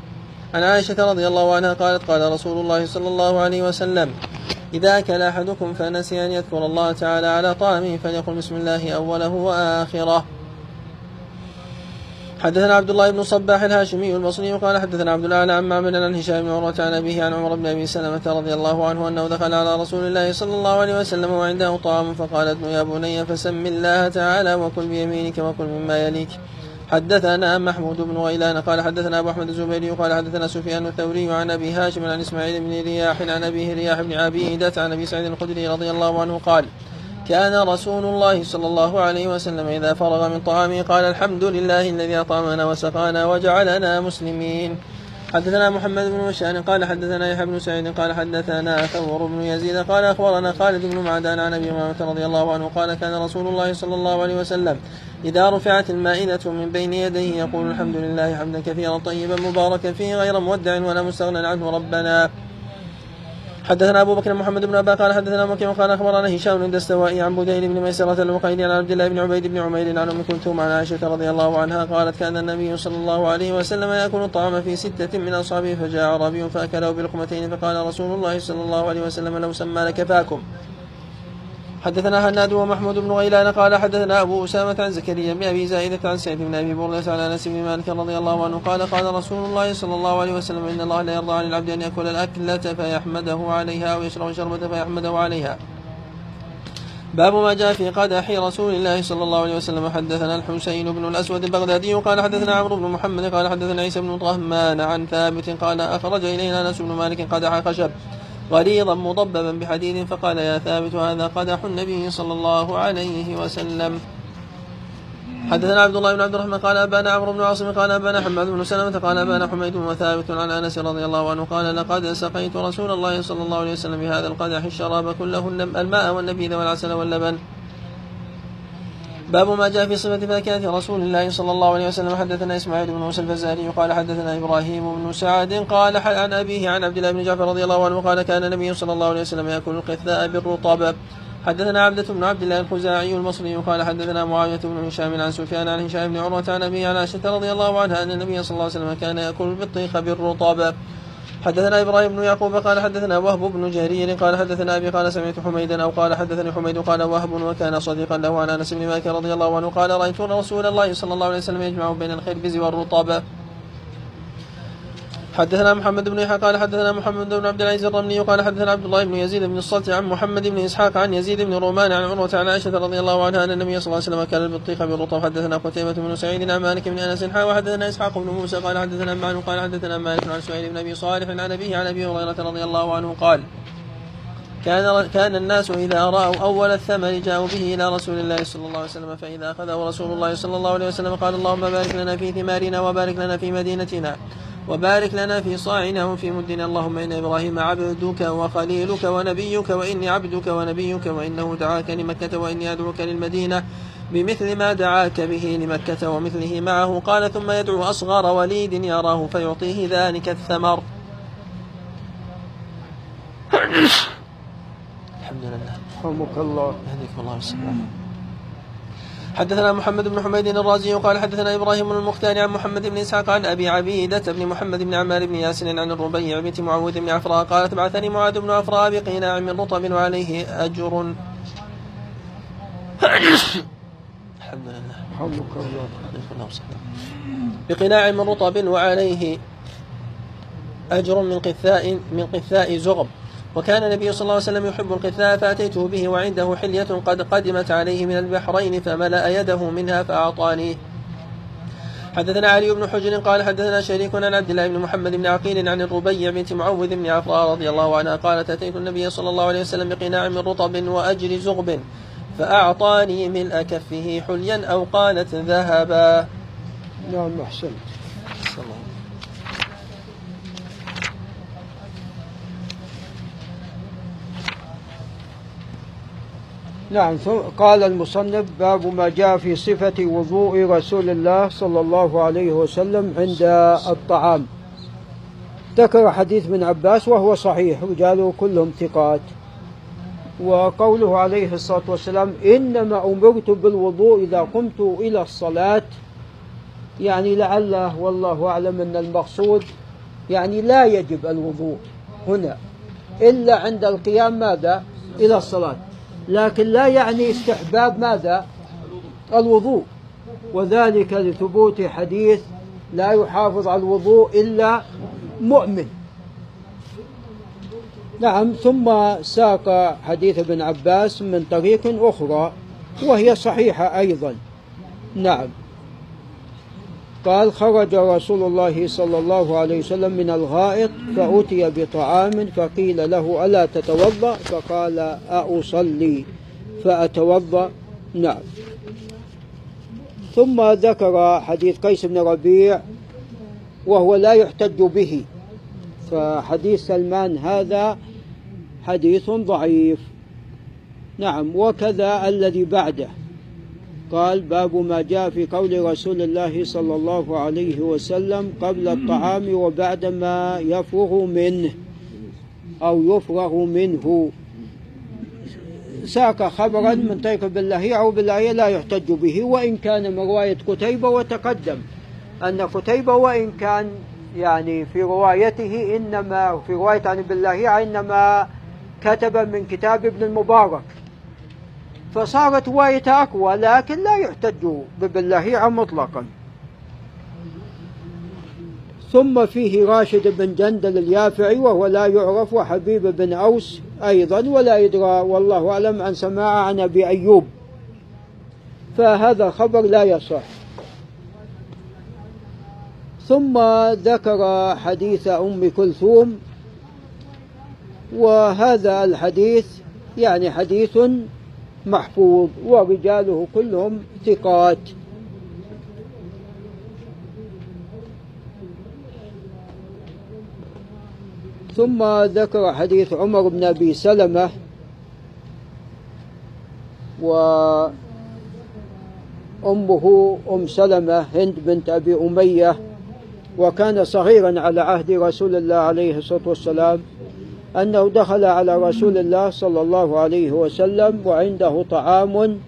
عن عائشة رضي الله عنها قالت قال رسول الله صلى الله عليه وسلم إذا أكل أحدكم فنسي أن يذكر الله تعالى على طعامه فليقل بسم الله أوله وآخره. حدثنا عبد الله بن صباح الهاشمي البصري قال حدثنا عبد الله عن معمر عن هشام بن عروة عن أبيه عن عمر بن أبي سلمة رضي الله عنه أنه دخل على رسول الله صلى الله عليه وسلم وعنده طعام فقال ابن يا بني فسم الله تعالى وكل بيمينك وكل مما يليك. حدثنا محمود بن غيلان قال حدثنا أبو أحمد الزبيري قال حدثنا سفيان الثوري عن أبي هاشم عن إسماعيل بن رياح عن أبيه رياح بن عبيدة عن أبي سعيد الخدري رضي الله عنه قال كان رسول الله صلى الله عليه وسلم إذا فرغ من طعامه قال الحمد لله الذي أطعمنا وسقانا وجعلنا مسلمين. حدثنا محمد بن مشان قال حدثنا يحيى بن سعيد قال حدثنا ثور بن يزيد قال أخبرنا خالد بن معدان عن أبي امامه رضي الله عنه قال كان رسول الله صلى الله عليه وسلم إذا رفعت المائدة من بين يديه يقول الحمد لله حمدا كثيرا طيبا مباركا فيه غير مودع ولا مستغنى عنه ربنا. حدثنا أبو بكر محمد بن ابا قال حدثنا مكي قال أخبرنا هشام بن دستوائي عن بديل بن ميسرة المقيل عن عبد الله بن عبيد بن عمير عن أم كلثوم عن عائشة رضي الله عنها قالت كان النبي صلى الله عليه وسلم يأكل الطعام في ستة من اصحابه فجاء اعرابي فأكله بلقمتين فقال رسول الله صلى الله عليه وسلم لو سمى لكفاكم. حدثنا هناد ومحمود بن غيلان قال حدثنا أبو أسامة عن زكريا بن أبي زائده عن سعيد بن أبي برده عن أنس بن مالك رضي الله عنه قال قال رسول الله صلى الله عليه وسلم إن الله لا يرضى عن العبد أن يأكل الأكلة فيحمده عليها أو يشرب الشربة فيحمده عليها. باب ما جاء في قدح رسول الله صلى الله عليه وسلم حدثنا الحسين بن الأسود البغدادي قال حدثنا عمرو بن محمد قال حدثنا عيسى بن طهمان عن ثابت قال أخرج إلينا أنس بن مالك قدح خشب غليظا مضببا بحديد فقال يا ثابت هذا قدح النبي صلى الله عليه وسلم. حدثنا عبد الله بن عبد الرحمن قال أبانا عمرو بن عاصم قال أبانا حماد بن سلمة قال أبانا حميد وثابت عن أنس رضي الله عنه قال لقد سقيت رسول الله صلى الله عليه وسلم بهذا القدح الشراب كله الماء والنبيذ والعسل واللبن. باب ما جاء في صفة فاكهة رسول الله صلى الله عليه وسلم. حدثنا إسماعيل بن موسى الفزاري قال حدثنا إبراهيم بن سعد قال عن أبيه عن عبد الله بن جعفر رضي الله عنه قال كان النبي صلى الله عليه وسلم يأكل القثاء بالرطب. حدثنا عبدة بن عبد الله الخزاعي المصري قال حدثنا معاوية بن هشام عن سفيان عن هشام بن عروة عن أبي عن عائشة رضي الله عنها أن النبي صلى الله عليه وسلم كان يأكل البطيخ بالرطب. حدثنا إبراهيم بن يعقوب قال حدثنا وهب بن جرير قال حدثنا أبي قال سمعت حميدا أو قال حدثني حميد قال وهب وكان صديقا له عن أنس بن مالك رضي الله عنه قال رأيت رسول الله صلى الله عليه وسلم يجمع بين الخربز والرطب. حدثنا محمد بن يحيى قال حدثنا محمد بن عبد العزيز الرملي قال حدثنا عبد الله بن يزيد بن الصلت عن محمد بن إسحاق عن يزيد بن رومان عن عروة عن عائشة رضي الله عنها أن النبي صلى الله عليه وسلم كان البطيخ بالرطب. حدثنا قتيبة بن سعيد عن مالك بن أنس حا وحدثنا إسحاق بن موسى قال حدثنا معن قال حدثنا مالك عن سعيد بن أبي صالح عن أبيه عن أبي هريرة رضي الله عنه قال كان كان الناس إذا رأوا أول الثمر جاءوا به إلى رسول الله صلى الله عليه وسلم فإذا أخذه رسول الله صلى الله عليه وسلم قال اللهم بارك لنا في ثمارنا وبارك لنا في مدينتنا. وبارك لنا في صاعنا وفي مدنا. اللهم إن إبراهيم عبدك وخليلك ونبيك وإني عبدك ونبيك وإنه دعاك لمكة وإني أدعوك للمدينة بمثل ما دعاك به لمكة ومثله معه. قال ثم يدعو أصغر وليد يراه فيعطيه ذلك الثمر. الحمد لله. رحمك الله. يهديك الله والسلام حدثنا محمد بن حميد الرازي قال حدثنا إبراهيم بن المختار عن محمد بن إسحاق عن أبي عبيدة بن محمد بن عمار بن ياسر عن الربيع بنت معوذ بن عفراء قالت بعثني معاذ بن عفراء بقيناع من رطب وعليه أجر. الحمد لله. الله. بقناع من رطب وعليه أجر من قثاء من قثاء زغب. وكان النبي صلى الله عليه وسلم يحب القثاء فأتيته به وعنده حلية قد قدمت عليه من البحرين فملأ يده منها فأعطاني. حدثنا علي بن حجر قال حدثنا شريك عن عبد الله بن محمد بن عقيل عن الربيع بنت معوذ بن عفراء رضي الله عنها قالت أتيت النبي صلى الله عليه وسلم بقناع من رطب وأجر زغب فأعطاني ملء كفه حليا أو قالت ذهبا. نعم أحسنت. نعم قال المصنف باب ما جاء في صفة وضوء رسول الله صلى الله عليه وسلم عند الطعام. ذكر حديث من عباس وهو صحيح رجاله كلهم ثقات. وقوله عليه الصلاة والسلام إنما أمرت بالوضوء إذا قمت إلى الصلاة. يعني لعله والله أعلم أن المقصود يعني لا يجب الوضوء هنا إلا عند القيام ماذا؟ إلى الصلاة. لكن لا يعني استحباب ماذا؟ الوضوء. وذلك لثبوت حديث لا يحافظ على الوضوء إلا مؤمن. نعم ثم ساق حديث ابن عباس من طريق أخرى وهي صحيحة أيضا. نعم. قال خرج رسول الله صلى الله عليه وسلم من الغائط فأتي بطعام فقيل له ألا تتوضأ؟ فقال أصلي فأتوضأ. نعم. ثم ذكر حديث قيس بن ربيع وهو لا يحتج به. فحديث سلمان هذا حديث ضعيف. نعم. وكذا الذي بعده. قال باب ما جاء في قول رسول الله صلى الله عليه وسلم قبل الطعام وبعد ما يفرغ منه أو يفرغ منه. ساق خبرا من طريق بالله أو بالله لا يحتج به وإن كان من رواية قتيبة وتقدم أن قتيبة وإن كان يعني في روايته إنما في رواية عن بالله إنما كتب من كتاب ابن المبارك. فصارت روايته أقوى لكن لا يحتج ببالله مطلقا. ثم فيه راشد بن جندل اليافعي وهو لا يعرف وحبيب بن أوس أيضا ولا يدرى والله أعلم عن سماع عن أبي أيوب. فهذا خبر لا يصح. ثم ذكر حديث أم كلثوم وهذا الحديث يعني حديث محفوظ ورجاله كلهم ثقات. ثم ذكر حديث عمر بن أبي سلمة وأمه أم سلمة هند بنت أبي أمية وكان صغيرا على عهد رسول الله عليه الصلاة والسلام. أنه دخل على رسول الله صلى الله عليه وسلم وعنده طعام.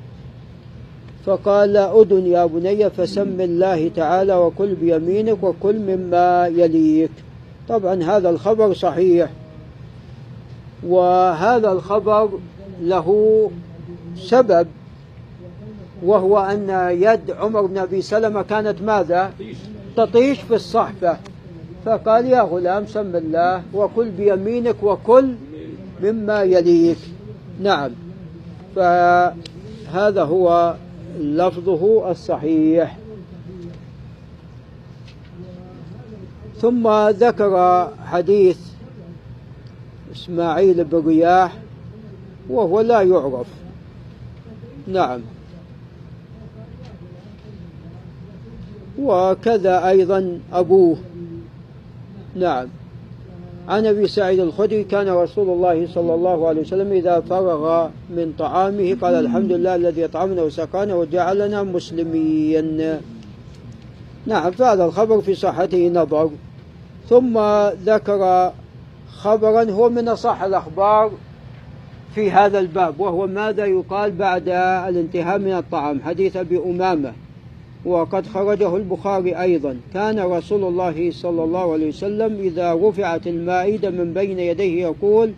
فقال أدن يا بني فسم الله تعالى وكل بيمينك وكل مما يليك. طبعا هذا الخبر صحيح. وهذا الخبر له سبب وهو أن يد عمر بن أبي سلمة كانت ماذا؟ تطيش في الصحفة. فقال يا غلام سم الله وكل بيمينك وكل مما يليك. نعم. فهذا هو لفظه الصحيح. ثم ذكر حديث إسماعيل بن رياح وهو لا يعرف. نعم. وكذا أيضا أبوه. نعم. عن أبي سعيد الخدري كان رسول الله صلى الله عليه وسلم إذا فرغ من طعامه قال الحمد لله الذي أطعمنا وسقانا وجعلنا مسلمين نعم فهذا الخبر في صحته نظر. ثم ذكر خبرا هو من أصح الأخبار في هذا الباب وهو ماذا يقال بعد الانتهاء من الطعام. حديث أبي أمامة. وقد خرجه البخاري أيضا. كان رسول الله صلى الله عليه وسلم إذا رفعت المائدة من بين يديه يقول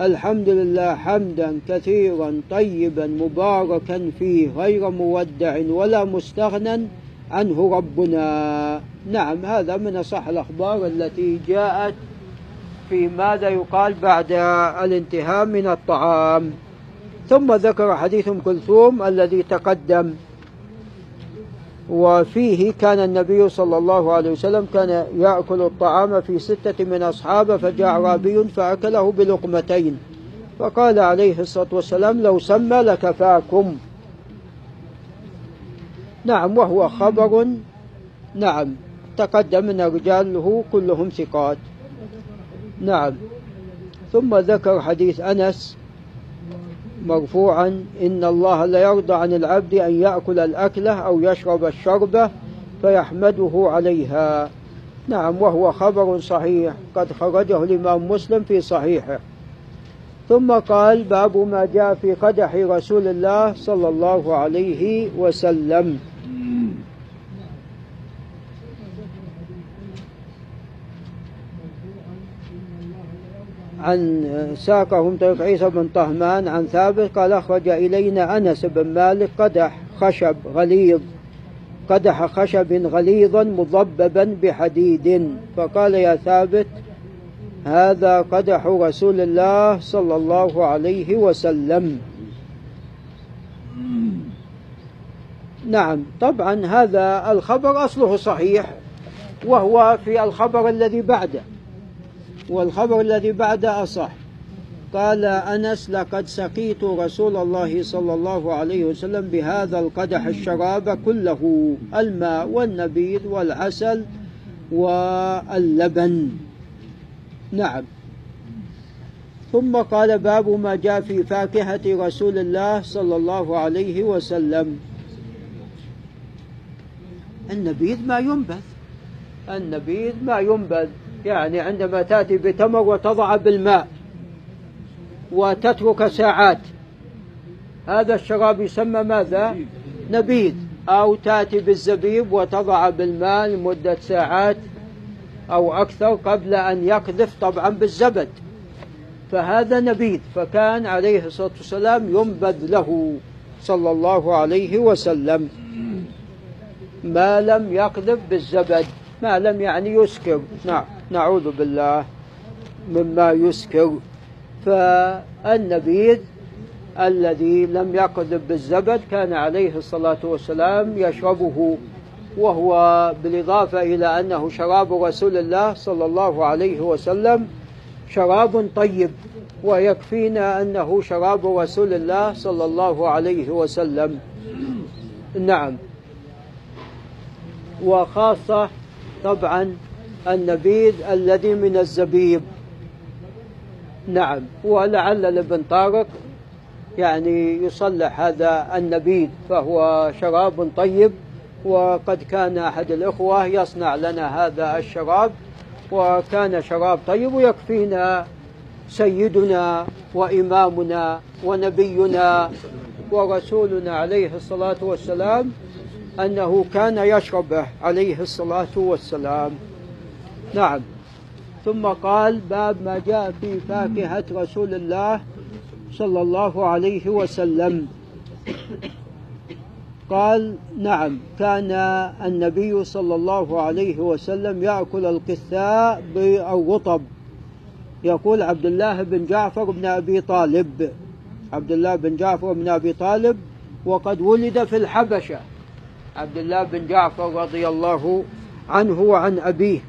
الحمد لله حمدا كثيرا طيبا مباركا فيه غير مودع ولا مستغنى عنه ربنا. نعم هذا من أصح الأخبار التي جاءت في ماذا يقال بعد الانتهاء من الطعام. ثم ذكر حديث ام كلثوم الذي تقدم. وفيه كان النبي صلى الله عليه وسلم كان يأكل الطعام في ستة من أصحابه فجاء أعرابي فأكله بلقمتين. فقال عليه الصلاة والسلام لو سمى لكفاكم. نعم وهو خبر. نعم تقدم من رجاله كلهم ثقات. نعم ثم ذكر حديث أنس مرفوعا إن الله لا يرضى عن العبد أن يأكل الأكلة أو يشرب الشربة فيحمده عليها. نعم وهو خبر صحيح قد خرجه الإمام مسلم في صحيحه. ثم قال باب ما جاء في قدح رسول الله صلى الله عليه وسلم. عن ساقهم طريق عيسى بن طهمان عن ثابت قال أخرج إلينا أنس بن مالك قدح خشب غليظ قدح خشب غليظا مضببا بحديد. فقال يا ثابت هذا قدح رسول الله صلى الله عليه وسلم. نعم طبعا هذا الخبر أصله صحيح وهو في الخبر الذي بعده. والخبر الذي بعده أصح. قال أنس لقد سقيت رسول الله صلى الله عليه وسلم بهذا القدح الشراب كله الماء والنبيذ والعسل واللبن. نعم. ثم قال باب ما جاء في فاكهة رسول الله صلى الله عليه وسلم. النبيذ ما ينبذ. النبيذ ما ينبذ. يعني عندما تأتي بتمر وتضع بالماء وتترك ساعات هذا الشراب يسمى ماذا؟ نبيذ. أو تأتي بالزبيب وتضع بالماء لمدة ساعات أو أكثر قبل أن يقذف طبعا بالزبد. فهذا نبيذ. فكان عليه الصلاة والسلام ينبذ له صلى الله عليه وسلم. ما لم يقذف بالزبد ما لم يعني يسكر. نعم. نعوذ بالله مما يسكر. فالنبيذ الذي لم يقذف بالزبد كان عليه الصلاة والسلام يشربه وهو بالإضافة إلى أنه شراب رسول الله صلى الله عليه وسلم شراب طيب ويكفينا أنه شراب رسول الله صلى الله عليه وسلم. نعم. وخاصة طبعا النبيذ الذي من الزبيب. نعم. ولعل لابن طارق يعني يصلح هذا النبيذ فهو شراب طيب وقد كان أحد الإخوة يصنع لنا هذا الشراب وكان شراب طيب ويكفينا سيدنا وإمامنا ونبينا ورسولنا عليه الصلاة والسلام أنه كان يشربه عليه الصلاة والسلام. نعم. ثم قال باب ما جاء في فاكهة رسول الله صلى الله عليه وسلم. قال نعم كان النبي صلى الله عليه وسلم يأكل القثاء بالرطب يقول عبد الله بن جعفر بن أبي طالب. عبد الله بن جعفر بن أبي طالب وقد ولد في الحبشة. عبد الله بن جعفر رضي الله عنه وعن أبيه.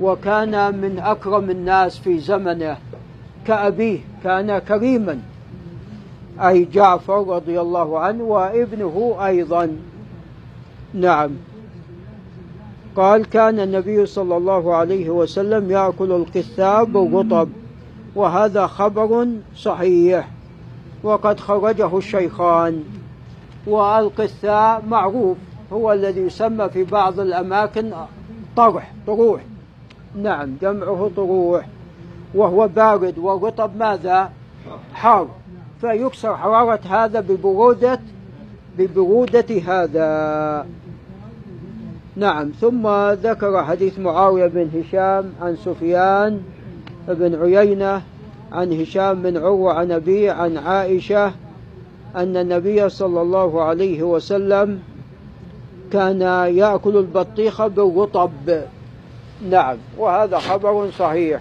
وكان من أكرم الناس في زمنه كأبيه كان كريما. أي جعفر رضي الله عنه وابنه أيضا. نعم. قال كان النبي صلى الله عليه وسلم يأكل القثاب بالرطب وهذا خبر صحيح. وقد خرجه الشيخان. والقثاء معروف هو الذي يسمى في بعض الأماكن طرح طروح. نعم جمعه طروح وهو بارد. والرطب ماذا؟ حار. فيكسر حرارة هذا ببرودة ببرودة هذا. نعم ثم ذكر حديث معاوية بن هشام عن سفيان بن عيينة عن هشام بن عروة عن أبيه عن عائشة أن النبي صلى الله عليه وسلم كان يأكل البطيخ بالرطب. نعم وهذا خبر صحيح.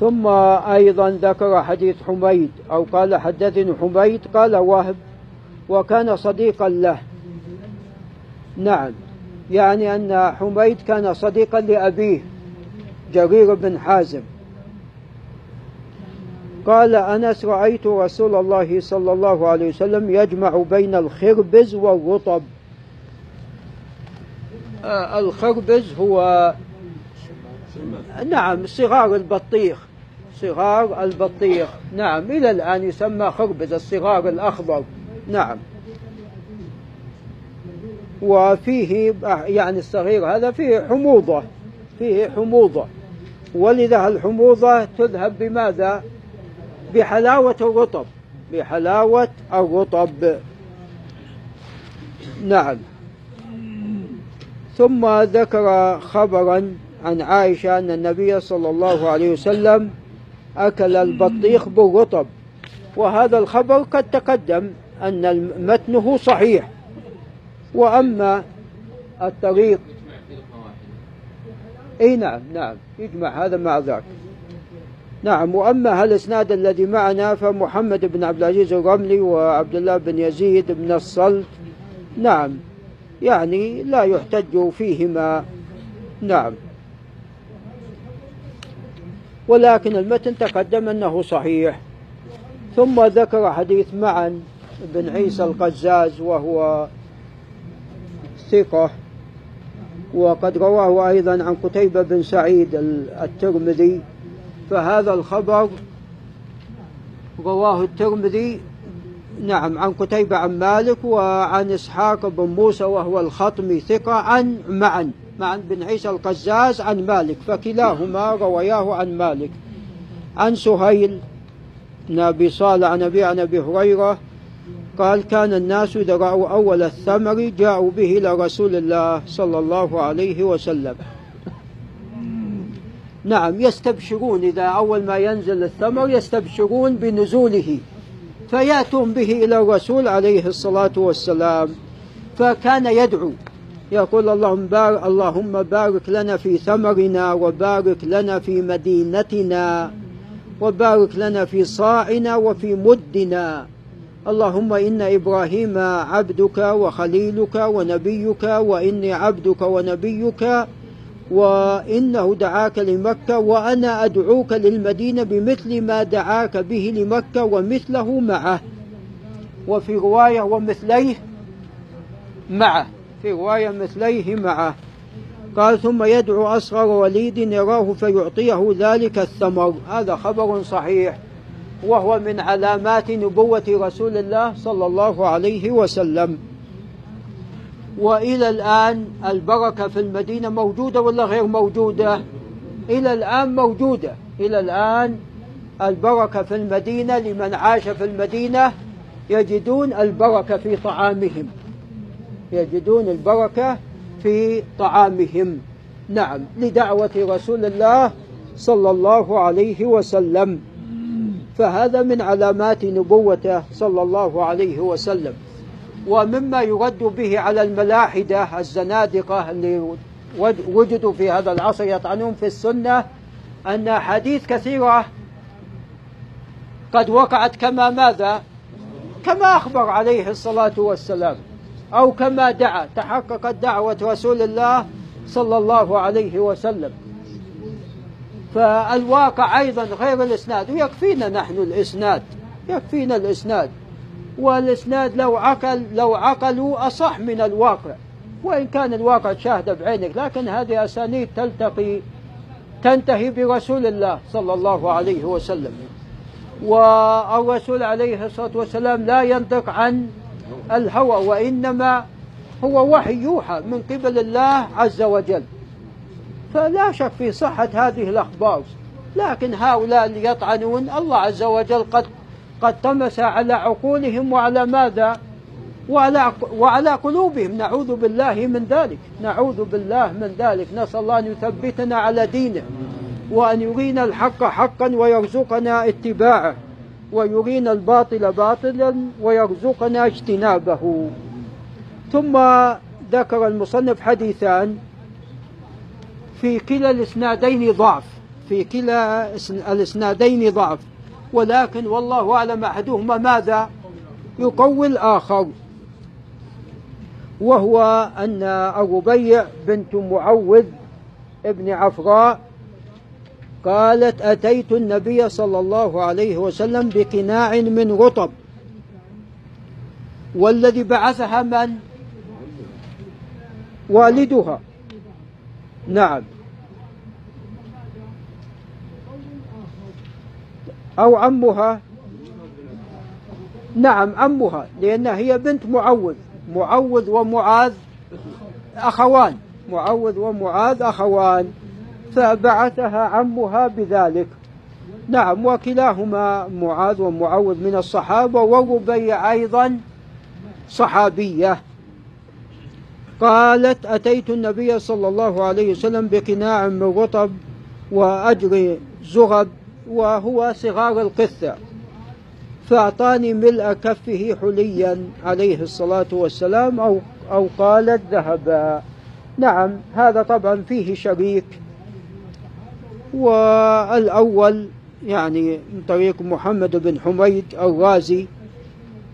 ثم أيضا ذكر حديث حميد أو قال حدثني حميد قال وهب وكان صديقا له. نعم يعني أن حميد كان صديقا لأبيه جرير بن حازم. قال أنس رأيت رسول الله صلى الله عليه وسلم يجمع بين الخربز والرطب. الخربز هو نعم صغار البطيخ. صغار البطيخ. نعم إلى الآن يسمى خربز الصغار الأخضر. نعم. وفيه يعني الصغير هذا فيه حموضة. فيه حموضة. ولذا الحموضة تذهب بماذا؟ بحلاوة الرطب. بحلاوة الرطب. نعم. ثم ذكر خبرا عن عائشة أن النبي صلى الله عليه وسلم أكل البطيخ بالرطب. وهذا الخبر قد تقدم أن متنه صحيح. وأما الطريق إي نعم نعم. يجمع هذا مع ذاك. نعم وأما الاسناد الذي معنا فمحمد بن عبد العزيز الرملي وعبد الله بن يزيد بن الصلت. نعم. يعني لا يحتج فيهما. نعم. ولكن المتن تقدم أنه صحيح. ثم ذكر حديث معا بن عيسى القزاز وهو ثقة. وقد رواه أيضا عن قتيبة بن سعيد الترمذي. فهذا الخبر رواه الترمذي نعم عن قتيبة عن مالك وعن إسحاق بن موسى وهو الخطمي ثقة عن معا معا بن عيسى القزاز عن مالك فكلاهما روياه عن مالك. عن سهيل بن أبي صالح عن أبي عن أبي هريرة قال كان الناس إذا رأوا أول الثمر جاءوا به إلى رسول الله صلى الله عليه وسلم. نعم يستبشرون إذا أول ما ينزل الثمر يستبشرون بنزوله. فيأتون به إلى الرسول عليه الصلاة والسلام فكان يدعو. يقول اللهم بارك اللهم بارك لنا في ثمرنا وبارك لنا في مدينتنا وبارك لنا في صاعنا وفي مدنا. اللهم إن إبراهيم عبدك وخليلك ونبيك وإني عبدك ونبيك وإنه دعاك لمكة وأنا أدعوك للمدينة بمثل ما دعاك به لمكة ومثله معه. وفي رواية ومثليه معه. في رواية مثليه معه. قال ثم يدعو أصغر وليد يراه فيعطيه ذلك الثمر. هذا خبر صحيح. وهو من علامات نبوة رسول الله صلى الله عليه وسلم. وإلى الآن البركة في المدينة موجودة ولا غير موجودة؟ إلى الآن موجودة. إلى الآن البركة في المدينة لمن عاش في المدينة يجدون البركة في طعامهم. يجدون البركة في طعامهم. نعم لدعوة رسول الله صلى الله عليه وسلم. فهذا من علامات نبوته صلى الله عليه وسلم. ومما يرد به على الملاحدة الزنادقة اللي وجدوا في هذا العصر يطعنون في السنة أن حديث كثيرة قد وقعت كما ماذا؟ كما أخبر عليه الصلاة والسلام أو كما دعا تحققت دعوة رسول الله صلى الله عليه وسلم. فالواقع أيضا غير الإسناد ويكفينا نحن الإسناد يكفينا الإسناد. والإسناد لو عقل لو عقلوا أصح من الواقع. وإن كان الواقع شاهد بعينك لكن هذه أسانيد تلتقي تنتهي برسول الله صلى الله عليه وسلم. والرسول عليه الصلاة والسلام لا ينطق عن الهوى وإنما هو وحي يوحى من قبل الله عز وجل. فلا شك في صحة هذه الأخبار. لكن هؤلاء اللي يطعنون الله عز وجل قد قد طمس على عقولهم وعلى ماذا؟ وعلى, وعلى قلوبهم. نعوذ بالله من ذلك. نعوذ بالله من ذلك. نسأل الله أن يثبتنا على دينه وأن يرينا الحق حقا ويرزقنا اتباعه ويرينا الباطل باطلا ويرزقنا اجتنابه. ثم ذكر المصنف حديثان في كلا الإسنادين ضعف. في كلا الإسنادين ضعف. ولكن والله أعلم أحدهما ماذا يقوي الآخر وهو أن الربيع بنت معوذ ابن عفراء قالت أتيت النبي صلى الله عليه وسلم بقناع من رطب والذي بعثها من؟ والدها. نعم. أو عمها. نعم عمها لأنها هي بنت معوذ. معوذ ومعاذ أخوان. معوذ ومعاذ أخوان. فبعثها عمها بذلك. نعم وكلاهما معاذ ومعوذ من الصحابة وربيع أيضا صحابية. قالت أتيت النبي صلى الله عليه وسلم بقناع من رطب وأجر زغب. وهو صغار القثة فأعطاني ملء كفه حليا عليه الصلاة والسلام أو, أو قالت ذهبا نعم هذا طبعا فيه شريك. والأول يعني من طريق محمد بن حميد الرازي.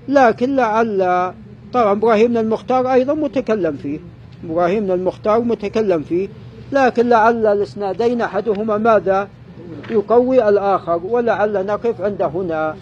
لكن لعل طبعا إبراهيم المختار أيضا متكلم فيه. إبراهيم المختار متكلم فيه. لكن لعل الإسنادين أحدهما ماذا؟ يقوي الآخر ولعل نقف عند هنا.